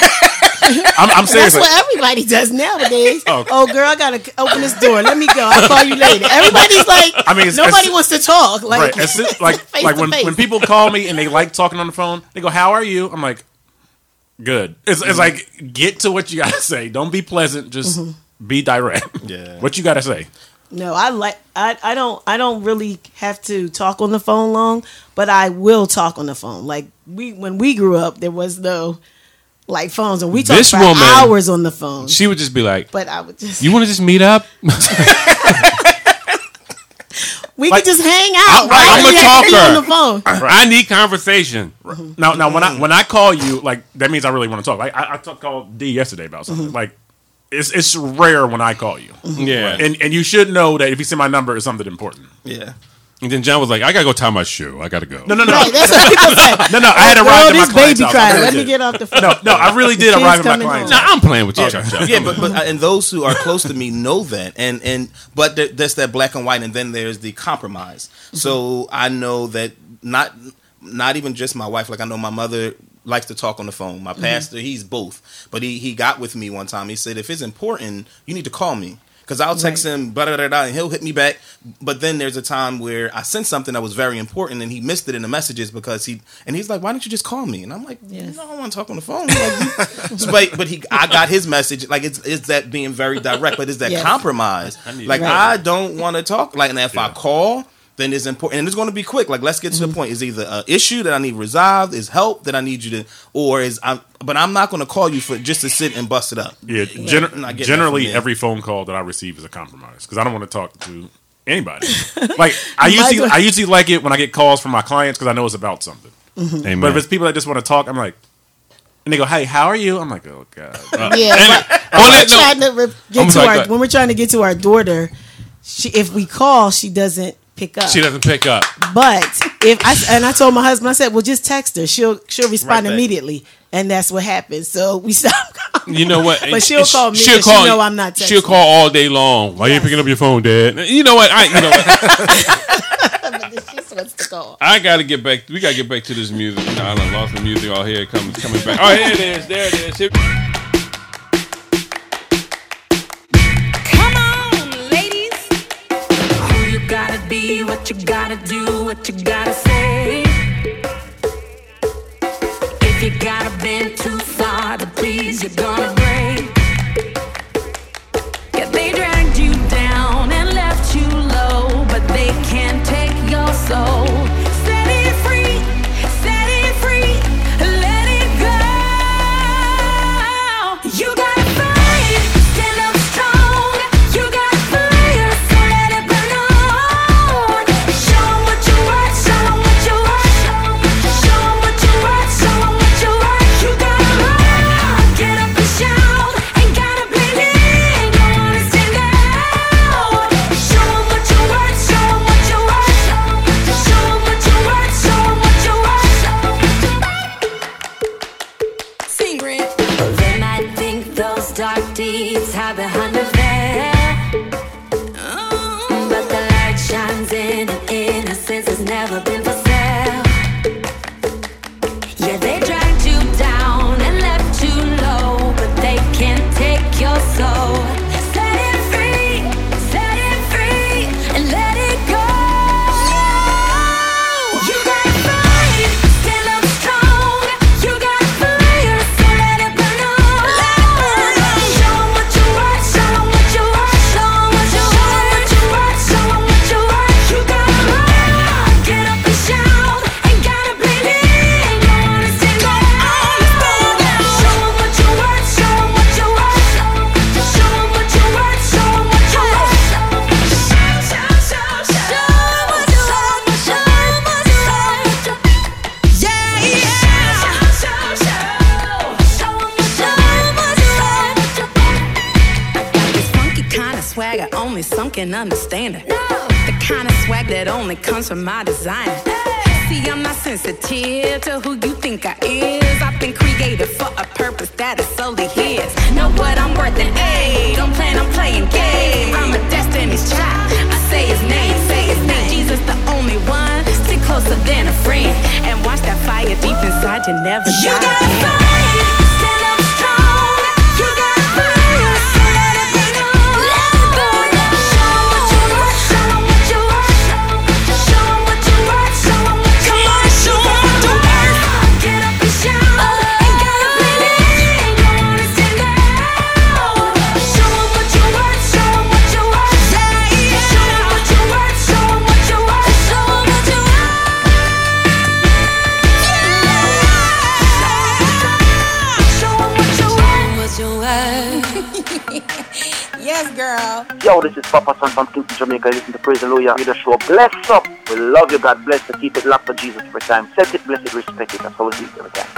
I'm, I'm serious. That's what everybody does nowadays. Oh. Oh, girl, I gotta open this door. Let me go. I'll call you later. Everybody's like, I mean, it's- nobody it's- wants to talk. Like, right. As like like when, face. when people call me and they like talking on the phone, they go, "How are you?" I'm like, "Good." It's, it's like get to what you gotta say. Don't be pleasant. Just Mm-hmm. be direct. Yeah. What you gotta say. No, I like I, I don't I don't really have to talk on the phone long, but I will talk on the phone. Like we when we grew up, there was no like phones, and we talked This for woman- hours on the phone. She would just be like, but I would just "You want to just meet up?" we Like, could just hang out. I'm, I'm a we have to be talker. on the phone. I need conversation. Now, now when I when I call you, like that means I really want to talk. Like I, I talk, called D yesterday about something. Mm-hmm. Like it's it's rare when I call you. Yeah. and and you should know that if you see my number, it's something important. Yeah. And then John was like, "I gotta go tie my shoe. I gotta go." No, no, no. Right, that's what people say. No, no, I had arrived girl, at my this client's baby house. I crying. really Let me get off the phone. No, no, I really did arrive at my client's home. house. Nah, I'm playing with you, Okay. Chuck. Chuck. Yeah, but, but and those who are close to me know that, and and but there, there's that black and white, and then there's the compromise. So I know that not not even just my wife. Like I know my mother likes to talk on the phone. My mm-hmm. pastor, he's both, but he he got with me one time. He said, if it's important, you need to call me. Because I'll text him, blah, blah, blah, blah, and he'll hit me back. But then there's a time where I sent something that was very important, and he missed it in the messages because he and he's like, "Why don't you just call me?" And I'm like, Yes. "No, I don't want to talk on the phone." Like, you- but but he, I got his message. Like it's it's that being very direct, but it's that Yes. compromise. need Like Right. I don't want to talk. Like and if I call. Then it's important, and it's going to be quick. Like, let's get to the mm-hmm. point. Is either an issue that I need resolved, is help that I need you to, or is I'm. But I'm not going to call you for just to sit and bust it up. Yeah, Like, gener- I'm not getting that generally every phone call that I receive is a compromise because I don't want to talk to anybody. like I My usually I usually like it when I get calls from my clients because I know it's about something. Amen. But if it's people that just want to talk, I'm like, and they go, "Hey, how are you?" I'm like, "Oh God." Yeah, And- but when, we're trying to get to our when we're trying to get to our daughter, she, if we call, she doesn't pick up. she doesn't pick up. But if I and I told my husband, I said, "Well, just text her. She'll she'll respond back. immediately." And that's what happened. So we stopped. calling You know what? But she'll call me. She'll 'cause she call. know I'm not. Texting. She'll call all day long. Why you ain't Yes. picking up your phone, Dad? You know what? I you know what? She wants to call. I gotta get back. We gotta get back to this music. You I done lost the music all here. Comes coming back. Oh, here it is. There it is. Here- what you gotta do, what you gotta say. If you gotta bend too far to please, you're gonna Praise the Lord. You just show bless up. We love you. God bless you. Keep it locked for Jesus for time. Set it, bless it, respect it. That's how we do it every time.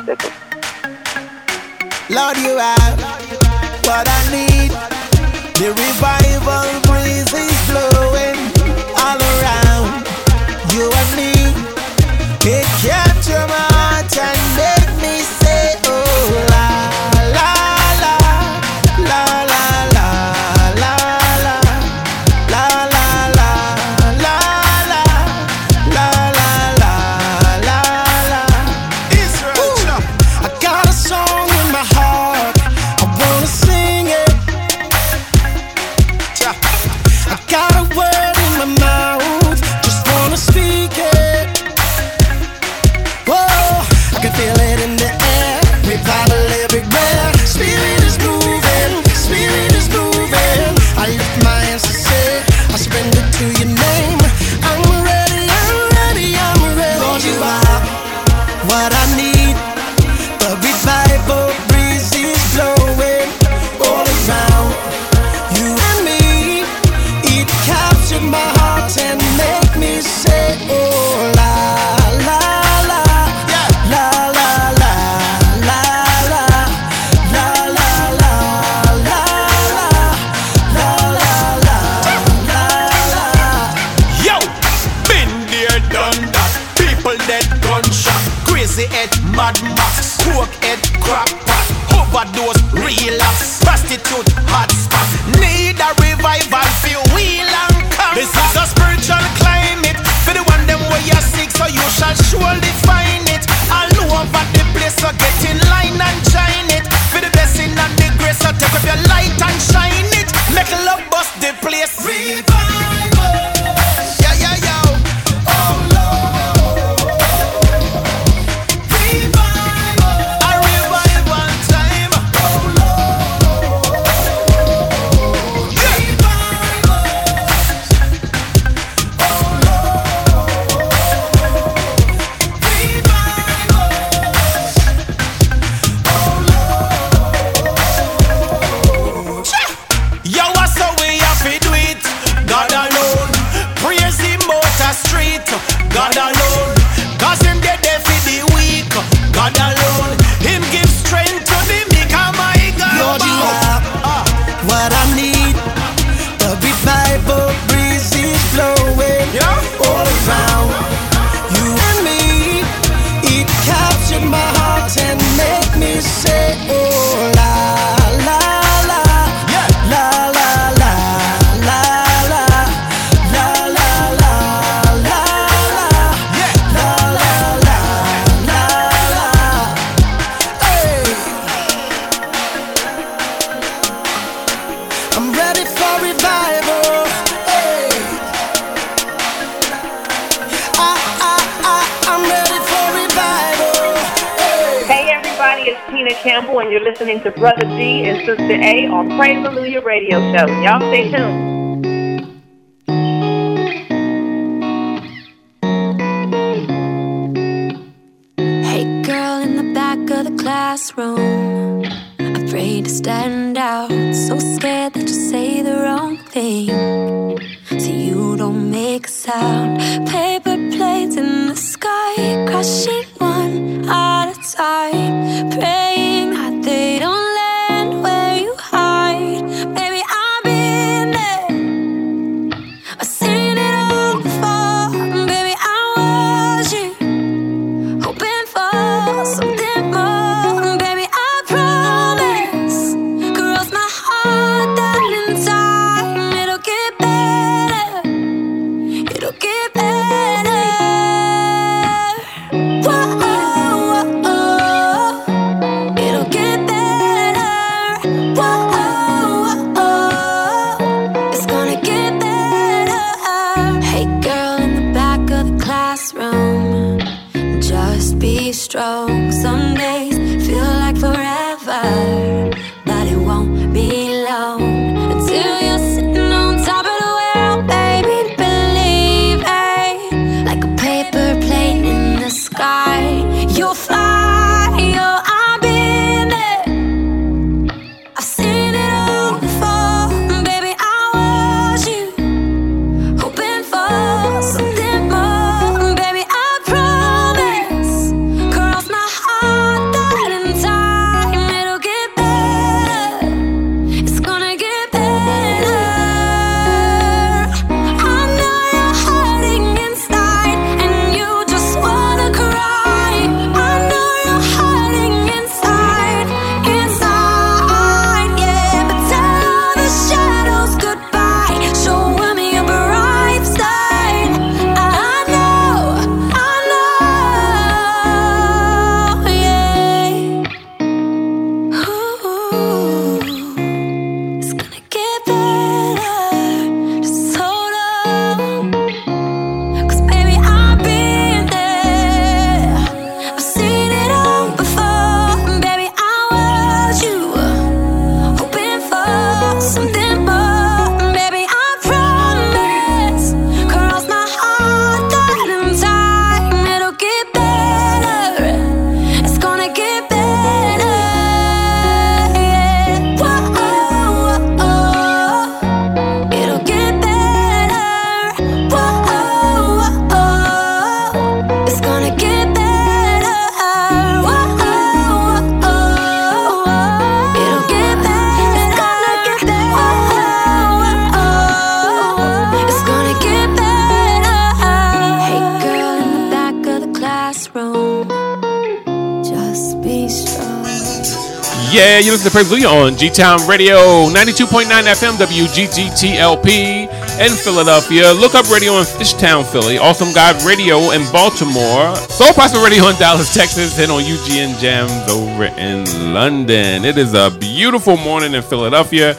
To Praise Hallelujah on G Town Radio, 92.9 FM, WGGTLP in Philadelphia. Look up radio in Fishtown, Philly. Awesome God Radio in Baltimore. Soul Prosper Radio in Dallas, Texas. And on UGN Jams over in London. It is a beautiful morning in Philadelphia.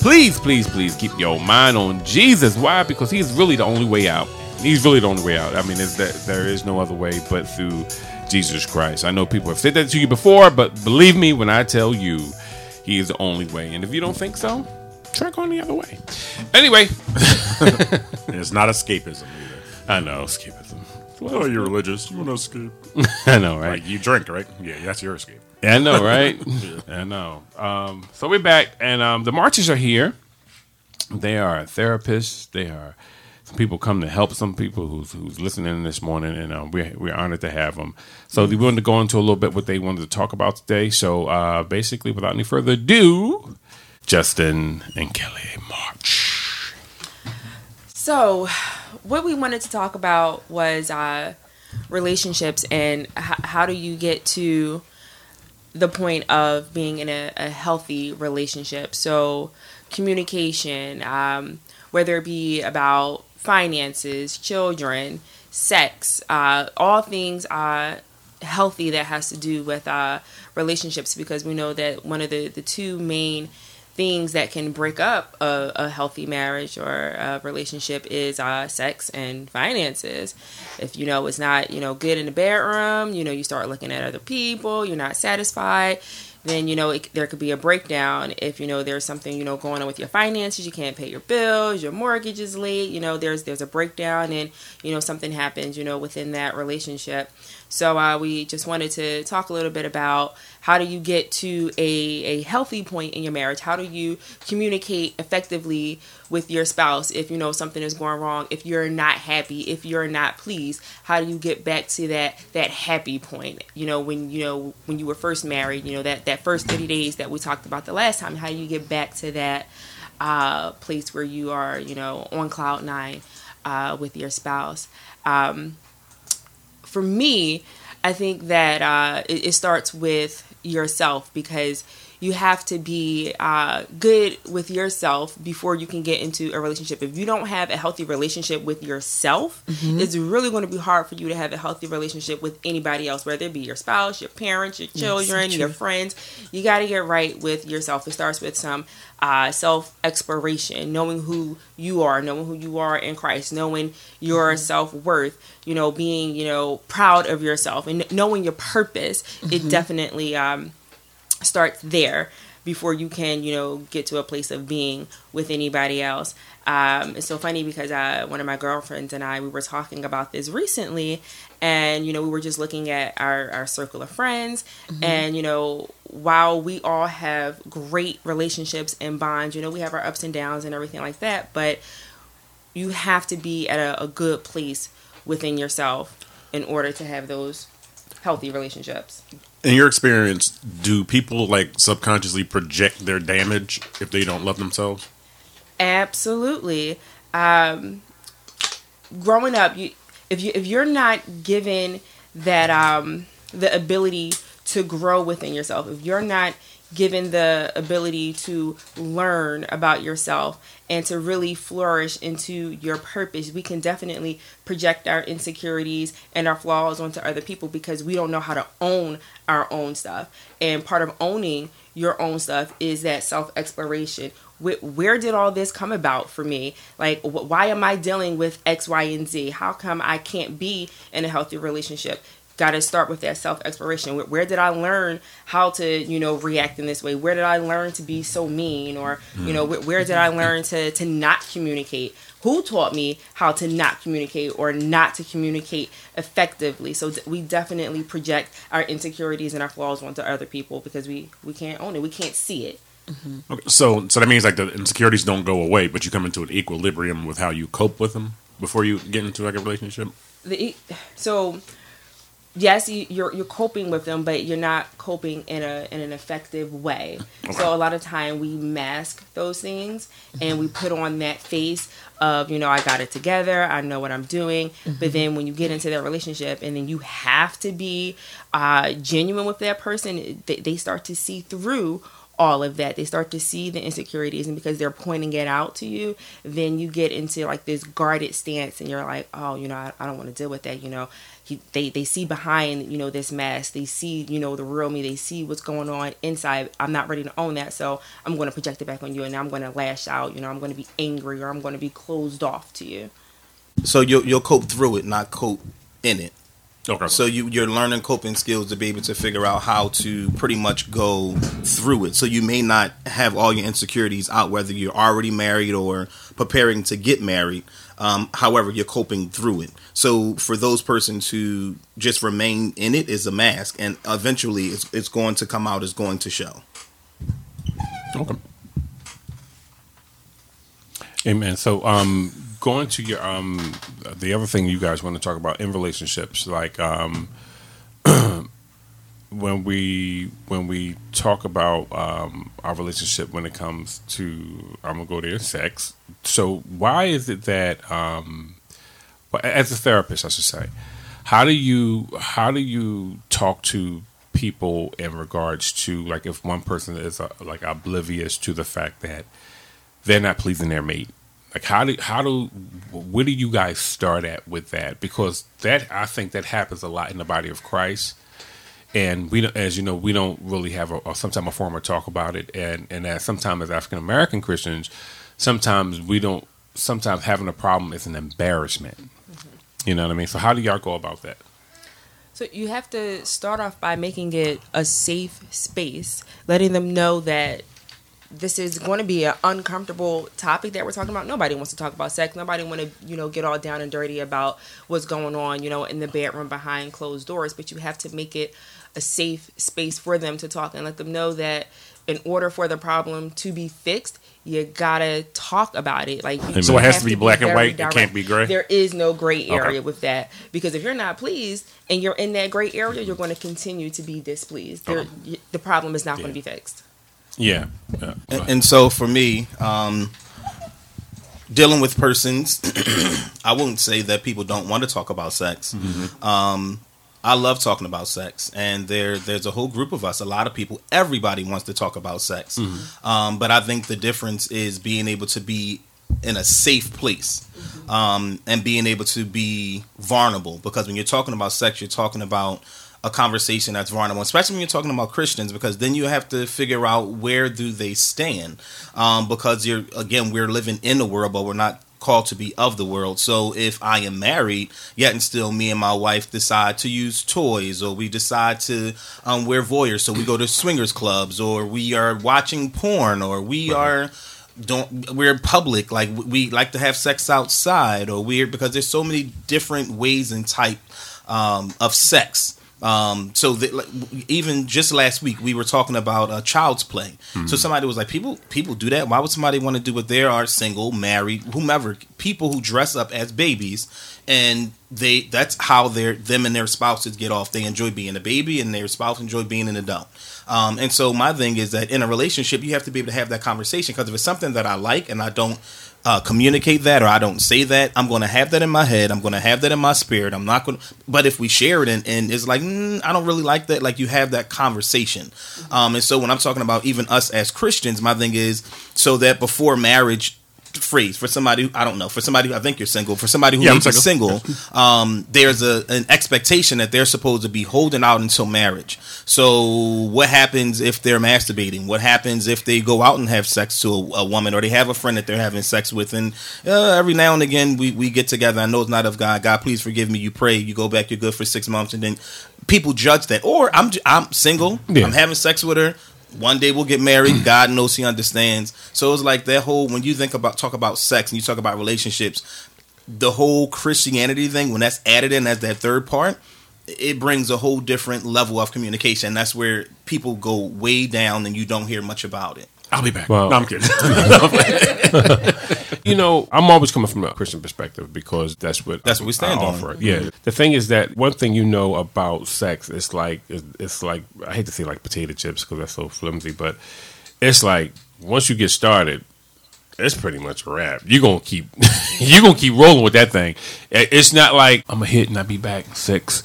Please, please, please keep your mind on Jesus. Why? Because He's really the only way out. He's really the only way out. I mean, there is no other way but through Jesus Christ. I know people have said that to you before, but believe me when I tell you, He is the only way. And if you don't think so, try going the other way. Anyway, it's not escapism either. I know escapism. Oh, you're religious. You want to escape? I know, right? Like you drink, right? Yeah, that's your escape. Yeah, I know, right? I know. Um, so we're back, and um, the marches are here. They are therapists. They are people come to help some people who's who's listening this morning, and um, we're we're honored to have them. So we wanted to go into a little bit what they wanted to talk about today. So uh, basically, without any further ado, Justin and Kelly March. So, what we wanted to talk about was uh, relationships and h- how do you get to the point of being in a, a healthy relationship. So, communication, um, whether it be about finances, children, sex, uh, all things uh, healthy that has to do with uh, relationships because we know that one of the, the two main things that can break up a, a healthy marriage or a relationship is uh, sex and finances. If you know it's not you know good in the bedroom, you know you start looking at other people, you're not satisfied. Then you know it, there could be a breakdown if you know there's something you know going on with your finances. You can't pay your bills, your mortgage is late. You know there's there's a breakdown and you know something happens you know within that relationship. So uh, we just wanted to talk a little bit about how do you get to a, a healthy point in your marriage? How do you communicate effectively with your spouse if you know something is going wrong? If you're not happy, if you're not pleased, how do you get back to that that happy point? You know when you know when you were first married, you know that that first 30 days that we talked about the last time. How do you get back to that uh, place where you are you know on cloud nine uh, with your spouse? Um, for me, I think that uh, it, it starts with yourself because you have to be uh, good with yourself before you can get into a relationship. If you don't have a healthy relationship with yourself, Mhm. it's really going to be hard for you to have a healthy relationship with anybody else, whether it be your spouse, your parents, your children, true. your friends. You got to get right with yourself. It starts with some uh, self exploration, knowing who you are, knowing who you are in Christ, knowing your self worth, you know, being, you know, proud of yourself and knowing your purpose. It Mhm. definitely um, starts there before you can, you know, get to a place of being with anybody else. Um, it's so funny because uh, one of my girlfriends and I, we were talking about this recently, and you know, we were just looking at our, our circle of friends, Mhm. and you know, while we all have great relationships and bonds, you know, we have our ups and downs and everything like that, but you have to be at a, a good place within yourself in order to have those healthy relationships. In your experience, do people like subconsciously project their damage if they don't love themselves? Absolutely. Um, growing up, you if you if you're not given that um, the ability to grow within yourself, if you're not given the ability to learn about yourself and to really flourish into your purpose, we can definitely project our insecurities and our flaws onto other people because we don't know how to own our own stuff. And part of owning your own stuff is that self exploration. Where did all this come about for me? Like, why am I dealing with X, Y, and Z? How come I can't be in a healthy relationship? Got to start with that self exploration. Where, where did I learn how to, you know, react in this way? Where did I learn to be so mean? Or, you know, wh- where did I learn to, to not communicate? Who taught me how to not communicate or not to communicate effectively? So d- we definitely project our insecurities and our flaws onto other people because we, we can't own it. We can't see it. Mm-hmm. Okay, so so that means like the insecurities don't go away, but you come into an equilibrium with how you cope with them before you get into like a relationship. the so yes you, you're you're coping with them but you're not coping in a in an effective way. So a lot of time we mask those things and we put on that face of you know i got it together i know what i'm doing. But then when you get into that relationship and then you have to be uh, genuine with that person they, they start to see through all of that. They start to see the insecurities, and because they're pointing it out to you, then you get into like this guarded stance, and you're like, oh, you know, I, I don't want to deal with that. You know, he, they they see behind you know this mask. They see you know the real me. They see what's going on inside. I'm not ready to own that, so I'm going to project it back on you, and I'm going to lash out. You know, I'm going to be angry, or I'm going to be closed off to you. So you'll you'll cope through it, not cope in it. Okay. So you you're learning coping skills to be able to figure out how to pretty much go through it. So you may not have all your insecurities out, whether you're already married or preparing to get married. Um, however, you're coping through it. So for those persons who just remain in it is a mask, and eventually it's it's going to come out. It's going to show. Okay. Amen. So, um, going to your um, the other thing you guys want to talk about in relationships, like um, when we when we talk about um, our relationship when it comes to I'm gonna go there sex. So, why is it that um, as a therapist, I should say, how do you how do you talk to people in regards to like if one person is uh, like oblivious to the fact that they're not pleasing their mate like how do how do where do you guys start at with that? Because that i think that happens a lot in the body of christ. And we don't as you know we don't really have a, a sometime a form of talk about it. And and as sometimes as african american christians sometimes we don't sometimes having a problem is an embarrassment. Mm-hmm. You know what i mean? So how do y'all go about that? So you have to start off by making it a safe space, letting them know that this is going to be an uncomfortable topic that we're talking about. Nobody wants to talk about sex. Nobody want to, you know, get all down and dirty about what's going on, you know, in the bedroom behind closed doors. But you have to make it a safe space for them to talk and let them know that in order for the problem to be fixed, you gotta talk about it. Like, So it has to be black and white? It can't be gray? There is no gray Okay. area with that because if you're not pleased and you're in that gray area, you're going to continue to be displeased. There, the problem is not going to be fixed. Yeah, yeah. And, and so for me, um, dealing with persons, I won't say that people don't want to talk about sex. Um, I love talking about sex, and there there's a whole group of us, a lot of people, everybody wants to talk about sex. Mhm. Um, but I think the difference is being able to be in a safe place um, and being able to be vulnerable. Because when you're talking about sex, you're talking about a conversation that's vulnerable, especially when you're talking about Christians, because then you have to figure out where do they stand. Um, because you're again, we're living in the world, but we're not called to be of the world. So if I am married, yet and still me and my wife decide to use toys, or we decide to um, wear voyeurs, so we go to swingers clubs, or we are watching porn, or we are don't we're public like we like to have sex outside or we're because there's so many different ways and type um, of sex um, so that, like, even just last week we were talking about uh, child's play. So somebody was like people people do that. Why would somebody want to do it they are single married whomever people who dress up as babies and they that's how their them and their spouses get off. They enjoy being a baby and their spouse enjoy being an adult. Um, and so my thing is that in a relationship, you have to be able to have that conversation because if it's something that I like and I don't uh, communicate that or I don't say that, I'm going to have that in my head. I'm going to have that in my spirit. I'm not going to, but if we share it and, and it's like, mm, I don't really like that, like you have that conversation. Um, and so when I'm talking about even us as Christians, my thing is so that before marriage, phrase for somebody who, I don't know for somebody who I think you're single for somebody who Yeah, be single single. um, there's a an expectation that they're supposed to be holding out until marriage. So what happens if they're masturbating? What happens if they go out and have sex to a, a woman or they have a friend that they're having sex with and uh, every now and again we, we get together. I know it's not of God. God, please forgive me. You pray. You go back. You're good for six months and then people judge that. Or I'm I'm single. Yeah. I'm having sex with her. One day we'll get married. God knows He understands. So it's like that whole when you think about talk about sex and you talk about relationships, the whole Christianity thing when that's added in as that third part, it brings a whole different level of communication. That's where people go way down and you don't hear much about it. I'll be back. Well- no, I'm kidding. you know, I'm always coming from a Christian perspective because that's what That's what we stand I on. offer. Yeah. Mm-hmm. The thing is that one thing you know about sex, it's like it's, it's like I hate to say like potato chips because that's so flimsy, but it's like once you get started, it's pretty much a wrap. You're gonna keep you're gonna keep rolling with that thing. It's not like I'm gonna hit and I'll be back in six.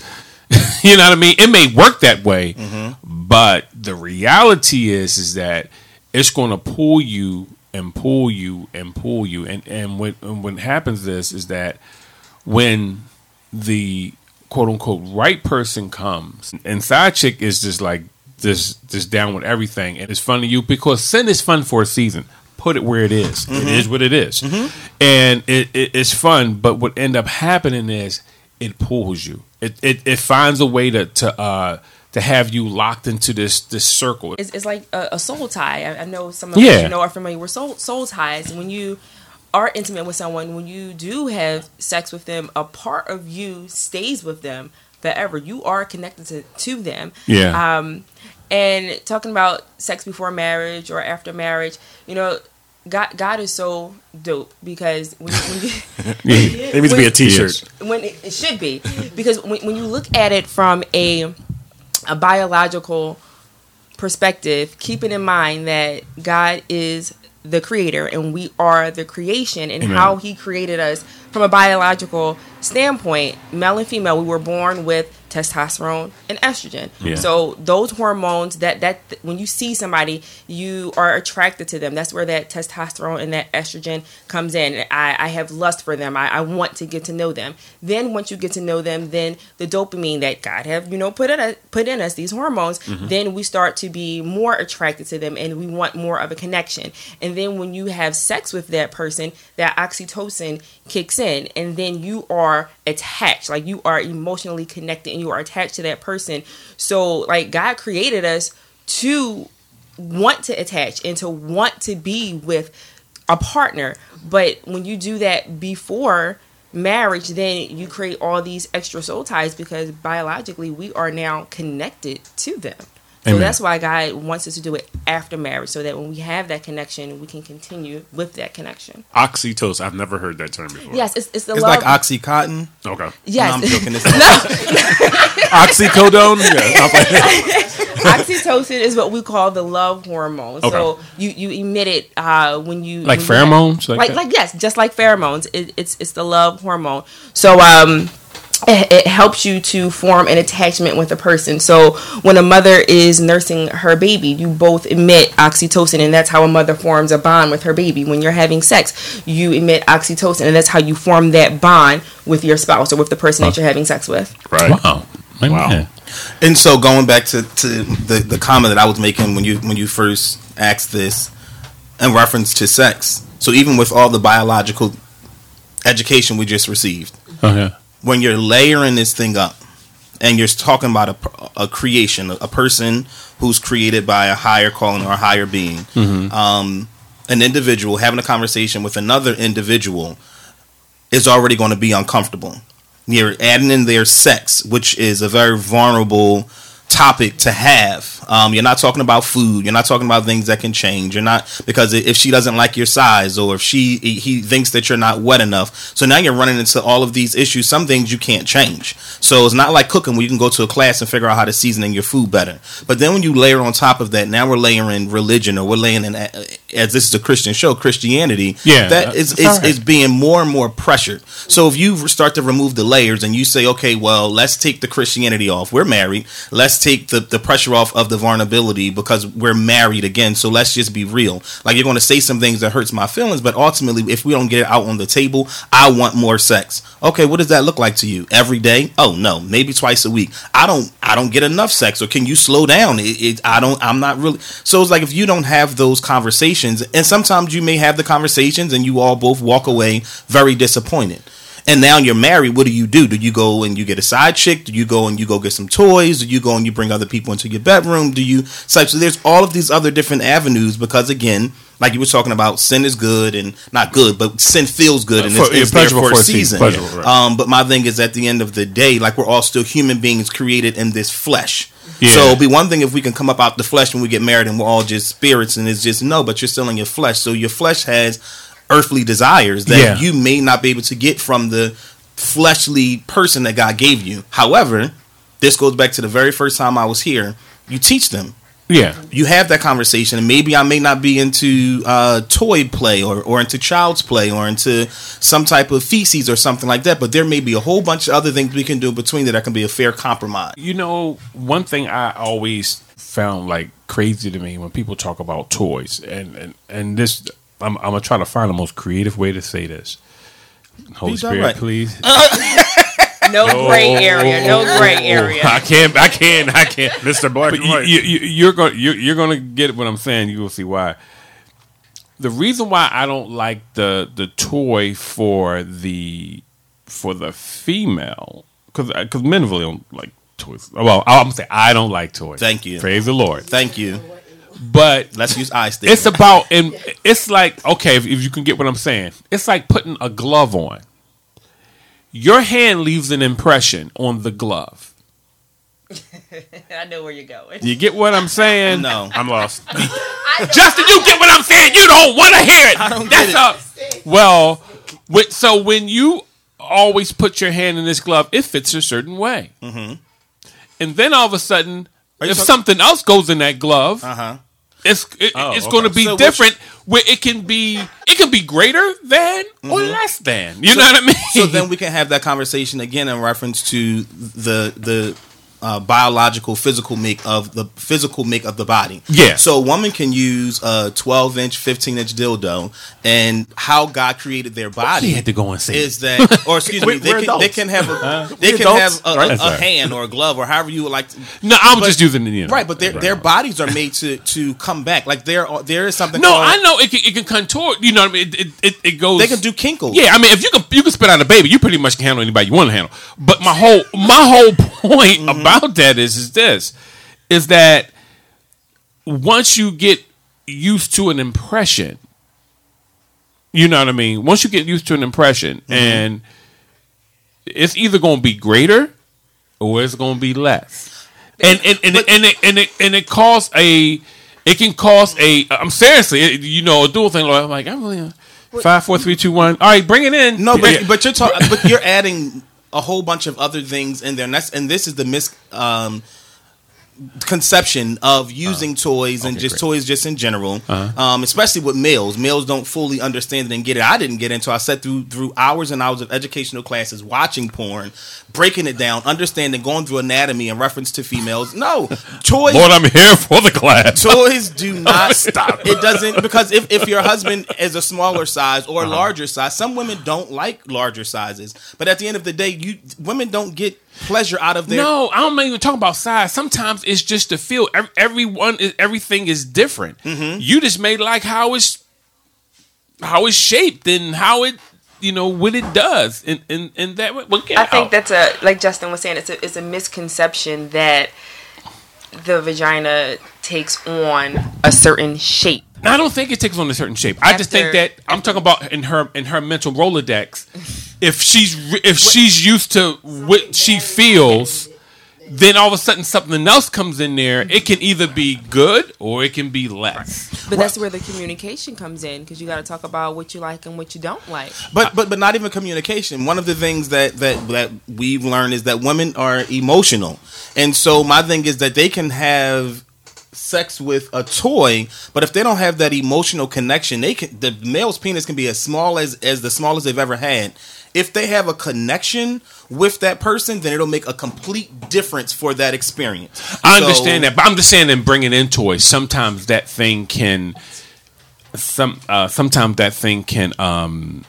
you know what I mean? It may work that way, mm-hmm. but the reality is is that it's going to pull you and pull you and pull you and and when and what happens is is that when the quote unquote right person comes and side chick is just like this just down with everything and it's fun to you because sin is fun for a season put it where it is. It Mhm. is what it is. and it, it, it's fun but what end up happening is it pulls you it, it, it finds a way to to uh to have you locked into this this circle It's, it's like a, a soul tie. I, I know some of Yeah. us you know are familiar with soul soul ties. When you are intimate with someone, when you do have sex with them, a part of you stays with them forever. You are connected to, to them. Yeah. Um, and talking about sex before marriage or after marriage, you know, God God is so dope because when, when you Yeah. There needs to be a t-shirt. when it, it should be because when, when you look at it from a a biological perspective keeping in mind that god is the creator and we are the creation and Amen. how he created us from a biological standpoint male and female we were born with testosterone and estrogen. Yeah. so those hormones that that when you see somebody you are attracted to them. That's where that testosterone and that estrogen comes in. I, I have lust for them. I, I want to get to know them. Then once you get to know them then the dopamine that god have you know put in put in us these hormones Mhm. then we start to be more attracted to them and we want more of a connection. And then when you have sex with that person that oxytocin kicks in and then you are attached like you are emotionally connected and you are attached to that person. So like god created us to want to attach and to want to be with a partner. But when you do that before marriage then you create all these extra soul ties because biologically we are now connected to them so that's why God wants us to do it after marriage, so that when we have that connection, we can continue with that connection. Oxytocin. I've never heard that term before. Yes, it's, it's the It's love. like Oxycontin. Okay. Yes. No, I'm joking. It's Oxycodone. Yeah, I'm like- Oxytocin is what we call the love hormone. Okay. So you you emit it uh, when you Like when you pheromones, like like that? like yes, just like pheromones. It, it's it's the love hormone. So um, it, it helps you to form an attachment with a person. So when a mother is nursing her baby, you both emit oxytocin, and that's how a mother forms a bond with her baby. When you're having sex, you emit oxytocin, and that's how you form that bond with your spouse or with the person that you're having sex with. Right. Wow. Wow. And so going back to, to the, the comment that I was making when you when you first asked this in reference to sex. So even with all the biological education we just received, oh, Okay. When you're layering this thing up and you're talking about a, a creation, a person who's created by a higher calling or a higher being, Mhm. um, an individual having a conversation with another individual is already going to be uncomfortable. You're adding in their sex, which is a very vulnerable topic to have. Um, you're not talking about food. You're not talking about things that can change. You're not because if she doesn't like your size or if she he thinks that you're not wet enough. So now you're running into all of these issues. Some things you can't change. So it's not like cooking where you can go to a class and figure out how to season your food better. But then when you layer on top of that, now we're layering religion or we're laying in as this is a Christian show, Christianity. Yeah, that is is, all right. is being more and more pressured. So if you start to remove the layers and you say, okay, well, let's take the Christianity off. We're married. Let's take the, the pressure off of the vulnerability because we're married again. So let's just be real. Like you're going to say some things that hurts my feelings, but ultimately, if we don't get it out on the table, I want more sex. Okay, what does that look like to you? Every day? Oh no, maybe twice a week. I don't. I don't get enough sex. Or can you slow down? It, it, I don't. I'm not really. So it's like if you don't have those conversations, and sometimes you may have the conversations, and you all both walk away very disappointed. And now you're married. What do you do? Do you go and you get a side chick? Do you go and you go get some toys? Do you go and you bring other people into your bedroom? Do you so there's all of these other different avenues because again, like you were talking about, sin is good and not good, but sin feels good and For- it's, it's there pleasurable for a for a season. season. Right. Um, but my thing is, at the end of the day, like we're all still human beings created in this flesh. Yeah. So it'd be one thing if we can come up out the flesh when we get married and we're all just spirits and it's just no, but you're still in your flesh. So your flesh has earthly desires that Yeah. you may not be able to get from the fleshly person that God gave you. However, this goes back to the very first time I was here. You teach them. Yeah. You have that conversation, and maybe I may not be into uh, toy play or, or into child's play or into some type of feces or something like that, but there may be a whole bunch of other things we can do in between that that can be a fair compromise. You know, one thing I always found like crazy to me when people talk about toys, and and, and this, I'm, I'm gonna try to find the most creative way to say this. Holy Spirit, direct. please. No gray area. No gray area. I can't. I can't. I can't. Mr. Black But and you, White. you, you, you're going. You're, you're going to get what I'm saying. You will see why. The reason why I don't like the the toy for the for the female because because uh, men really don't like toys. Well, I'm gonna say I don't like toys. Thank you. Praise the Lord. Thank you. But let's use eye stick. It's about and it's like okay, if, if you can get what I'm saying, it's like putting a glove on. Your hand leaves an impression on the glove. I know where you're going. You get what I'm saying? No, I'm lost. Justin, you get what I'm saying? You don't want to hear it. I don't That's get a- well, with, so when you always put your hand in this glove, it fits a certain way, Mm-hmm. and then all of a sudden, if talk- something else goes in that glove, Uh huh. It's it, Oh, it's okay. going to be So which- different. where it can be it can be greater than or mm-hmm. less than. You So- know what I mean? So then we can have that conversation again in reference to the the uh, biological physical make of the physical make of the body. Yeah. So a woman can use a 12 inch, 15 inch dildo, and how God created their body. He had to go and say is that, or excuse me, they we're can, they can have a Uh, they we're can adults. have a, Right. a, a hand or a glove or however you would like. to. No, I'm But- just using the you know, right, but their their bodies are made to to come back. Like there are, there is something. No, called, I know it can, it can contour. You know what I mean? It, it, it, it goes. They can do kinkles. Yeah, I mean, if you can you can spit out a baby, you pretty much can handle anybody you want to handle. But my whole my whole point Mm-hmm. about that is is this is that once you get used to an impression, you know what I mean. Once you get used to an impression, Mm-hmm. and it's either going to be greater or it's going to be less, and and and it, and it and it and it cause a. It can cause a. I'm seriously, it- you know, a dual thing. Like, I'm like, I'm really five, four, three, two, one. All right, bring it in. No, but Yeah. but you're talking, but you're adding a whole bunch of other things in there, and that's and this is the mis um conception of using toys and just great. toys just in general, Uh-huh. um, especially with males. Males don't fully understand it and get it. I didn't get it until I sat through through hours and hours of educational classes, watching porn, breaking it down, understanding, going through anatomy in reference to females. No, toys. Lord, I'm here for the class. Toys do not Stop. It doesn't because if, if your husband is a smaller size or Uh-huh. larger size, some women don't like larger sizes. But at the end of the day, you women don't get pleasure out of their No, I don't even talk about size. Sometimes it's just the feel. Ev- Everyone, is, everything is different. Mm-hmm. You just may like how it's how it's shaped and how it, you know, what it does, and and and that. way- Well, get I think out. that's a like Justin was saying. It's a it's a misconception that the vagina takes on a certain shape. I don't think it takes on a certain shape. I just think After- that I'm talking about in her in her mental rolodex. If she's if she's used to what she feels, then all of a sudden something else comes in there. It can either be good or it can be less. But that's where the communication comes in because you got to talk about what you like and what you don't like. But but but not even communication. One of the things that that that we've learned is that women are emotional, and so my thing is that they can have sex with a toy, but if they don't have that emotional connection, they can the male's penis can be as small as as the smallest they've ever had. If they have a connection with that person, then it'll make a complete difference for that experience. I So- understand that, but I'm just saying, in bringing in toys, sometimes that thing can, some, uh, sometimes that thing can, um,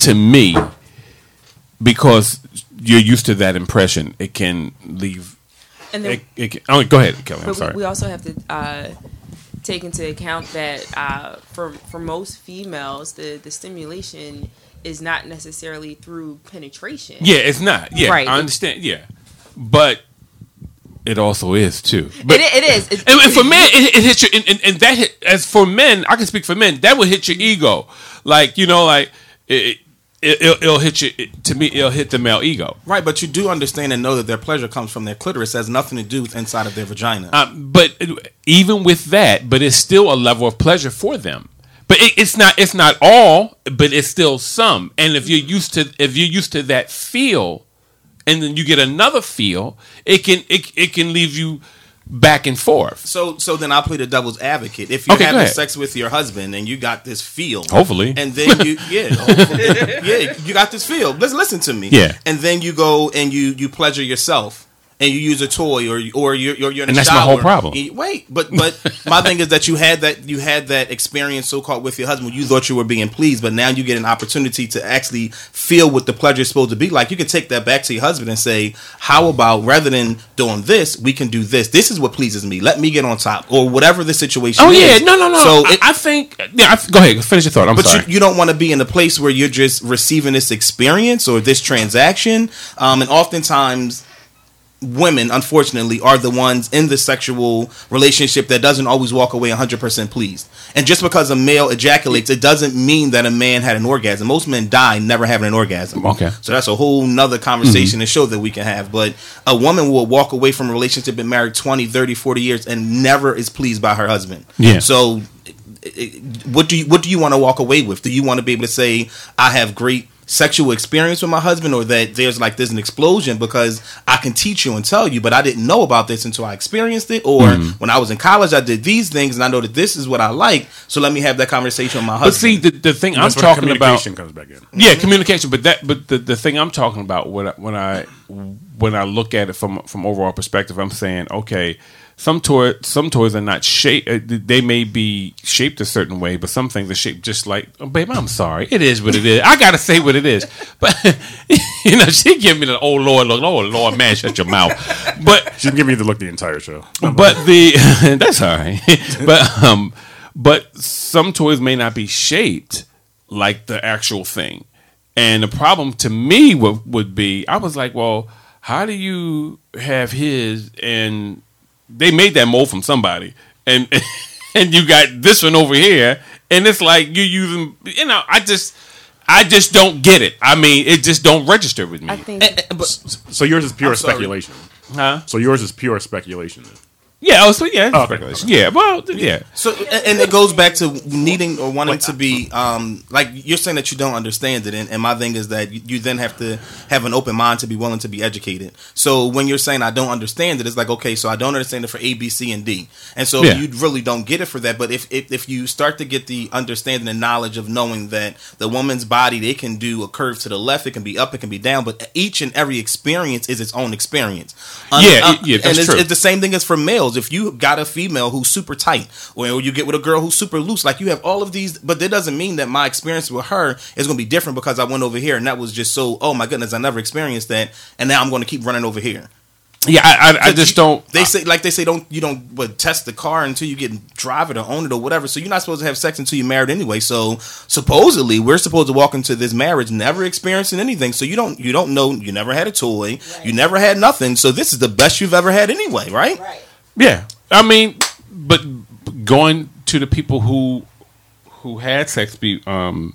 to me, because you're used to that impression, it can leave. And then- it, it can, oh, go ahead, Kelly. I'm sorry. we, we also have to uh, take into account that uh, for for most females, the the stimulation is not necessarily through penetration. yeah, it's not. Yeah, Right. I understand. Yeah, but it also is too. But It, it is. It- and, and for men, it, it hits you, and, and, and that hit, as for men, I can speak for men. That would hit your ego, like you know, like it, it, it'll, it'll hit you. It, to me, it'll hit the male ego. Right, but you do understand and know that their pleasure comes from their clitoris. It has nothing to do with inside of their vagina. Um, but even with that, but it's still a level of pleasure for them. But it, it's not. It's not all, but it's still some. And if you're used to, if you're used to that feel, and then you get another feel, it can it, it can leave you back and forth. So so then I'll play the devil's advocate. If you're Okay, having sex with your husband and you got this feel, Hopefully. and then you yeah, hopefully, yeah, you got this feel. Listen, listen to me. Yeah. and then you go and you you pleasure yourself. And you use a toy, or or you're, you're, you're in And that's my whole problem. You- Wait, but but my thing is that you had that you had that experience, so called, with your husband. You thought you were being pleased, but now you get an opportunity to actually feel what the pleasure is supposed to be like. You can take that back to your husband and say, "How about rather than doing this, we can do this. This is what pleases me. Let me get on top, or whatever the situation." Oh is. yeah, no, no, no. So I, it, I think. Yeah, I, go ahead. Finish your thought. I'm but sorry. you, you don't want to be in a place where you're just receiving this experience or this transaction. Um, and oftentimes, women, unfortunately, are the ones in the sexual relationship that doesn't always walk away 100% pleased. And just because a male ejaculates, it doesn't mean that a man had an orgasm. Most men die never having an orgasm. Okay. So that's a whole nother conversation Mhm. and show that we can have. But a woman will walk away from a relationship, been married 20, 30, 40 years, and never is pleased by her husband. Yeah. So what do you what do you want to walk away with? Do you want to be able to say I have great sexual experience with my husband or that there's like there's an explosion because I can teach you and tell you but I didn't know about this until I experienced it or Mhm. when I was in college I did these things and I know that this is what I like so let me have that conversation with my husband. But husband. see, the, the thing I'm That's where talking about communication comes back in. Yeah, communication. But that, but the, the thing I'm talking about when I, when I when I look at it from from overall perspective, I'm saying okay, some toy some toys are not shaped. They may be shaped a certain way, but some things are shaped just like. Oh, babe, I'm sorry. It is what it is. I gotta say what it is. But you know, she give me the oh lord look. Oh lord, man, shut your mouth. But she give me the look the entire show. But the that's all right. but um, but some toys may not be shaped like the actual thing, and the problem to me would would be I was like, well, how do you have his and they made that mold from somebody and and you got this one over here and it's like you're using you know I just I just don't get it. I mean, it just don't register with me. I think So yours is pure speculation. Huh? So yours is pure speculation. Yeah. Oh, so yeah. it's speculation. Yeah. Well, yeah. So and and it goes back to needing or wanting to be um like you're saying that you don't understand it, and, and my thing is that you, you then have to have an open mind to be willing to be educated. So when you're saying I don't understand it, it's like okay, so I don't understand it for A, B, C, and D, and so Yeah. you really don't get it for that. But if, if if you start to get the understanding and knowledge of knowing that the woman's body they can do a curve to the left, it can be up, it can be down, but each and every experience is its own experience. Yeah, yeah, that's and it's, true. it's the same thing as for males. If you got a female who's super tight, or you get with a girl who's super loose, like you have all of these, but that doesn't mean that my experience with her is going to be different because I went over here and that was just so. Oh my goodness, I never experienced that, and now I'm going to keep running over here. Yeah, I, I, I just You- don't. They say like they say don't you don't what, test the car until you get drive it or own it or whatever. So you're not supposed to have sex until you're married anyway. So supposedly we're supposed to walk into this marriage never experiencing anything. So you don't you don't know you never had a toy, you never had nothing. So this is the best you've ever had anyway, right? Right. Yeah, I mean, but going to the people who who had sex be um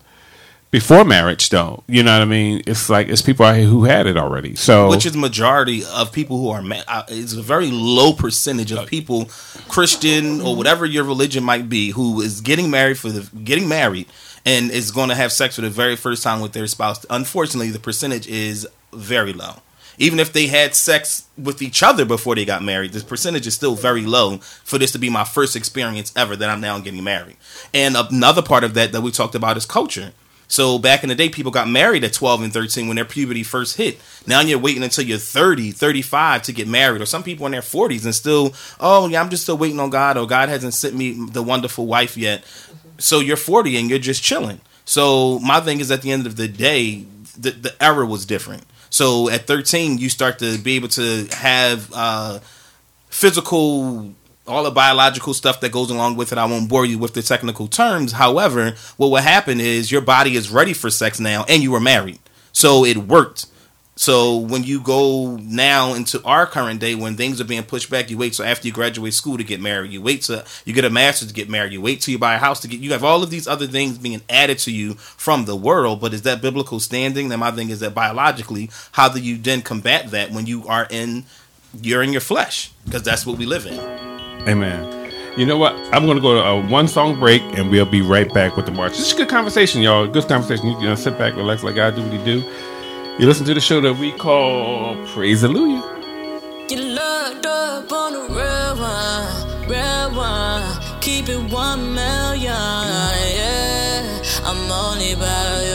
before marriage, though, you know what I mean. It's like it's people out here who had it already. So which is majority of people who are ma- uh, it's a very low percentage of people christian or whatever your religion might be who is getting married for the getting married and is going to have sex for the very first time with their spouse unfortunately the percentage is very low even if they had sex with each other before they got married, the percentage is still very low for this to be my first experience ever that I'm now getting married. And another part of that that we talked about is culture. So back in the day, people got married at 12 and 13 when their puberty first hit. Now you're waiting until you're 30, 35 to get married. Or some people in their 40s and still, oh, yeah, I'm just still waiting on God. Or God hasn't sent me the wonderful wife yet. So you're 40 and you're just chilling. So my thing is at the end of the day, the, the era was different. So at 13, you start to be able to have uh, physical all the biological stuff that goes along with it. I won't bore you with the technical terms. However, what will happen is your body is ready for sex now, and you were married, so it worked. So when you go now into our current day, when things are being pushed back, you wait So after you graduate school to get married. You wait till you get a master's to get married. You wait till you buy a house to get. You have all of these other things being added to you from the world. But is that biblical standing? And my thing is that biologically, how do you then combat that when you are in you're in your flesh? Because that's what we live in. Amen. You know what? I'm going to go to a one song break and we'll be right back with the march. This is a good conversation, y'all. Good conversation. You can sit back, relax, like I do what he do. You listen to the show that we call Praise Hallelujah. Get locked up on. Keep it one million, yeah. I'm only about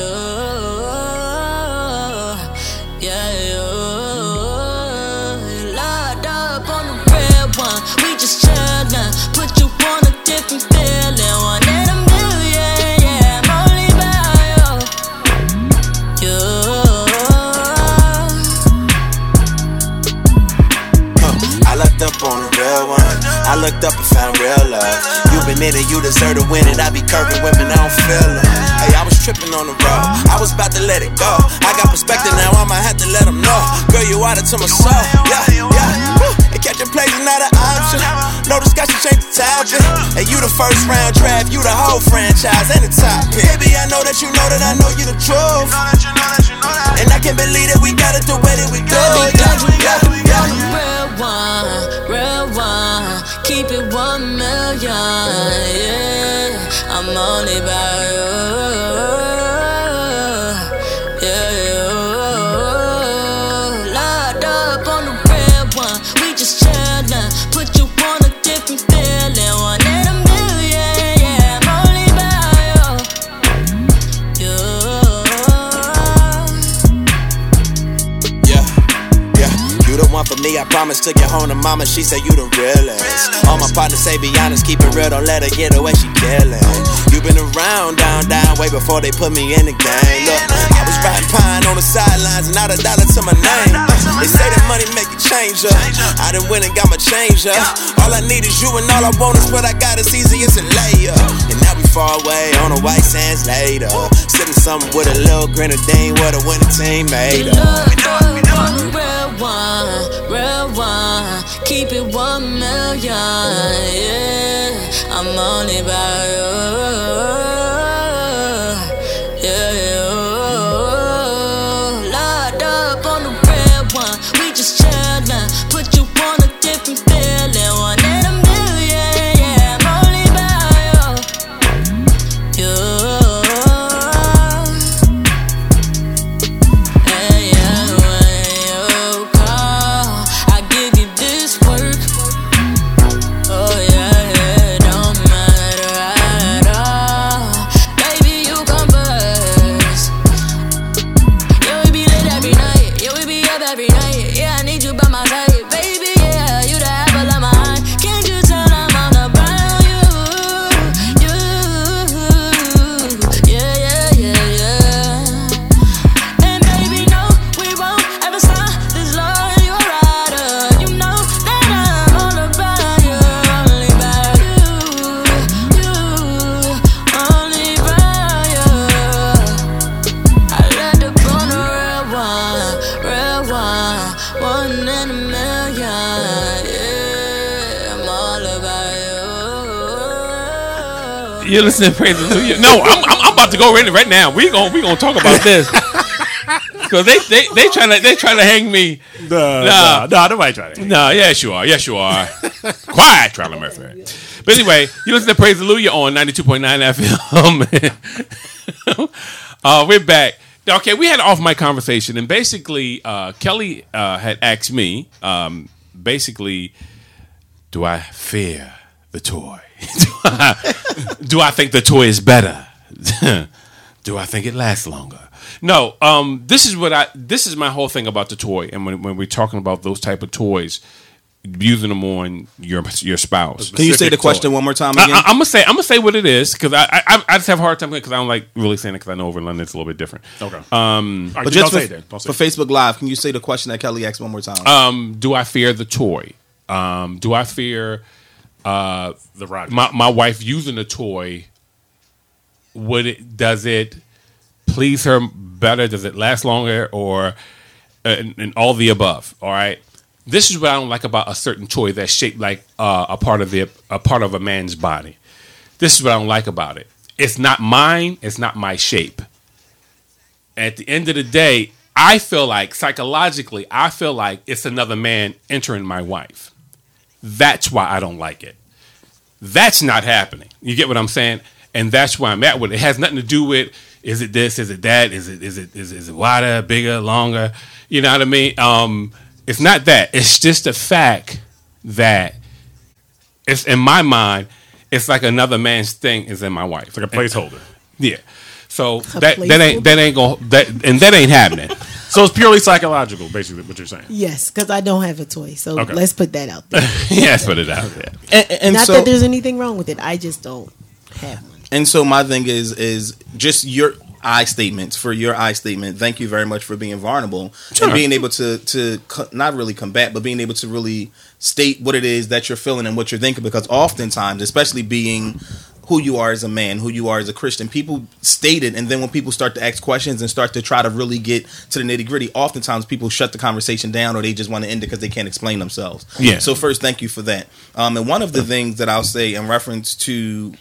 I looked up and found real love. You been in it, you deserve to win it. I be curving women, I don't feel it. Hey, I was tripping on the road. I was about to let it go. I got perspective now, I might have to let them know. Girl, you out to my soul. Yeah, yeah. Woo. And catching plays is not an option. No discussion, change the topic. And you the first round draft, you the whole franchise and the top pick. Baby, I know that you know that I know you the truth. And I can't believe that we got it the way that we do. Yeah, yeah, yeah. Real one, real one. Keep it one million, yeah. I'm only about you, me. I promise. Took you home to mama. She said you the realest. All my partners say be honest, keep it real. Don't let her get away. She killing. You been around, down, down, way before they put me in the game. Look, I was riding pine on the sidelines and not a dollar to my name. They say that money make you change up. I done went and got my change up. All I need is you and all I want is what I got. It's easy it's a layup. And now we far away on the white sands later. Sipping something with a little grenadine. What a winning team made up. Real one, real one. Keep it one million, yeah. I'm only about you, You're listening to Praise Hallelujah. No, I'm, I'm, I'm about to go in right now. We gonna we gonna talk about this because they they they trying to they trying to hang me. No, no, no, nobody trying to. hang No, yes you are. Yes you are. Quiet, Charlie Murphy. But anyway, you listen to Praise Hallelujah on 92.9 FM. uh, we're back. Okay, we had an off mic conversation, and basically, uh, Kelly uh, had asked me, um, basically, do I fear the toy? do, I, do I think the toy is better? do I think it lasts longer? No, um, this is what I. This is my whole thing about the toy, and when, when we're talking about those type of toys, using them on your your spouse. Can you say the question one more time again? I, am gonna say I'm gonna say what it is because I, I I just have a hard time because I don't like really saying it because I know over in London it's a little bit different. Okay. Um, but just for, for Facebook Live, can you say the question that Kelly asked one more time? Um, do I fear the toy? Um, do I fear uh, the Rogers? My my wife using the toy. Would it does it please her better? Does it last longer or uh, and, and all the above? All right. This is what I don't like about a certain toy that's shaped like uh, a part of the a part of a man's body. This is what I don't like about it. It's not mine. It's not my shape. At the end of the day, I feel like psychologically, I feel like it's another man entering my wife. That's why I don't like it. That's not happening. You get what I'm saying? And that's why I'm at with it. It has nothing to do with is it this, is it that, is it is it is it, is it wider, bigger, longer? You know what I mean? Um, it's not that. It's just the fact that it's in my mind. It's like another man's thing is in my wife. It's like a placeholder. Yeah. So that that ain't that ain't gonna that and that ain't happening. So it's purely psychological, basically, what you're saying. Yes, because I don't have a toy, so Okay. let's put that out there. yes, put it out there. And, and Not so, that there's anything wrong with it. I just don't have one. And so my thing is is just your I statements for your I statement. Thank you very much for being vulnerable Sure. and being able to to co- not really combat, but being able to really state what it is that you're feeling and what you're thinking. Because oftentimes, especially being who you are as a man, who you are as a Christian, people state it, and then when people start to ask questions and start to try to really get to the nitty gritty, oftentimes people shut the conversation down or they just want to end it because they can't explain themselves. Yeah. So first, thank you for that. Um, and one of the things that I'll say in reference to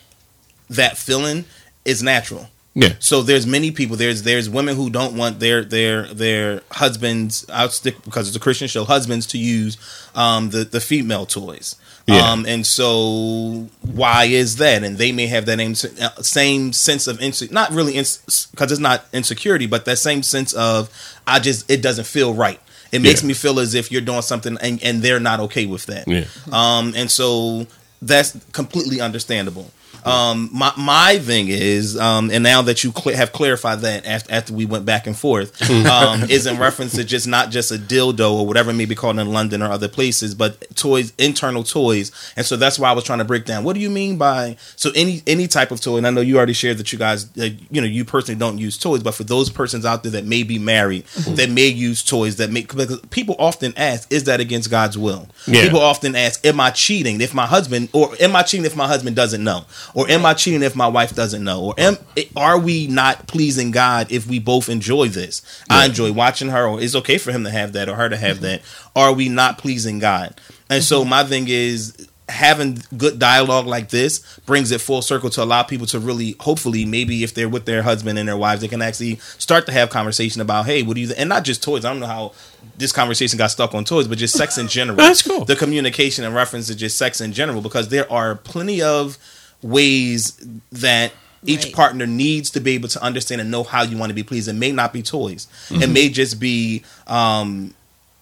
that feeling is natural. Yeah. So there's many people. There's there's women who don't want their their their husbands. I'll stick because it's a Christian show. Husbands to use um, the the female toys. Yeah. Um, and so why is that? And they may have that same same sense of inse- not really because it's not insecurity, but that same sense of I just it doesn't feel right. It makes Yeah. me feel as if you're doing something and, and they're not okay with that. Yeah. Um, and so that's completely understandable. Um, my my thing is, um, and now that you cl- have clarified that after, after we went back and forth, um, is in reference to just not just a dildo or whatever it may be called in London or other places, but toys, internal toys. And so that's why I was trying to break down. What do you mean by so any any type of toy? And I know you already shared that you guys, uh, you know, you personally don't use toys, but for those persons out there that may be married that may use toys that make because people often ask, is that against God's will? Yeah. People often ask, "Am I cheating if my husband, or am I cheating if my husband doesn't know, or am I cheating if my wife doesn't know, or am are we not pleasing God if we both enjoy this? I enjoy watching her, or it's okay for him to have that or her to have that. Are we not pleasing God? And so my thing is having good dialogue like this brings it full circle to allow people to really hopefully maybe if they're with their husband and their wives they can actually start to have conversation about hey what do you th-? and not just toys i don't know how this conversation got stuck on toys but just sex in general That's cool. the communication and reference to just sex in general because there are plenty of ways that each partner needs to be able to understand and know how you want to be pleased it may not be toys it Mhm. may just be um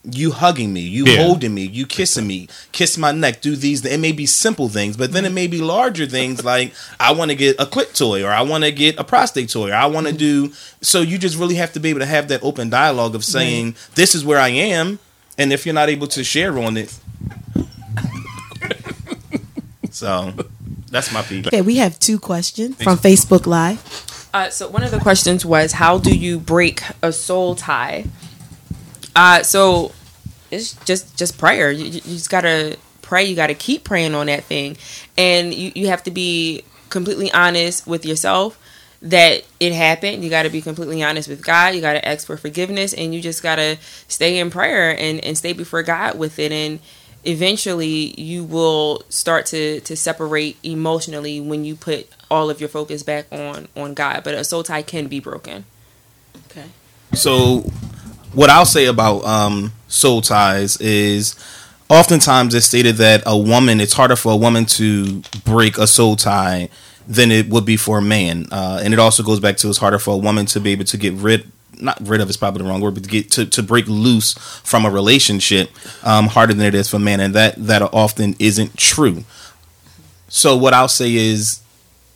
you hugging me, you Yeah. holding me, you kissing me, kiss my neck, do these. It may be simple things, but then it may be larger things like I want to get a clit toy or I want to get a prostate toy or I want to do. So you just really have to be able to have that open dialogue of saying, this is where I am. And if you're not able to share on it. so that's my feedback. Okay, we have two questions from Facebook Live. Uh, so one of the questions was, how do you break a soul tie? Uh, so it's just just prayer. You, you just gotta pray. You gotta keep praying on that thing, and you, you have to be completely honest with yourself that it happened. You got to be completely honest with God. You got to ask for forgiveness, and you just gotta stay in prayer and and stay before God with it. And eventually you will start to to separate emotionally when you put all of your focus back on on God. But a soul tie can be broken. Okay. So, what I'll say about um, soul ties is oftentimes it's stated that a woman, it's harder for a woman to break a soul tie than it would be for a man. Uh, and it also goes back to it's harder for a woman to be able to get rid not rid of is probably the wrong word, but to get to, to break loose from a relationship um, harder than it is for a man, and that that often isn't true. So what I'll say is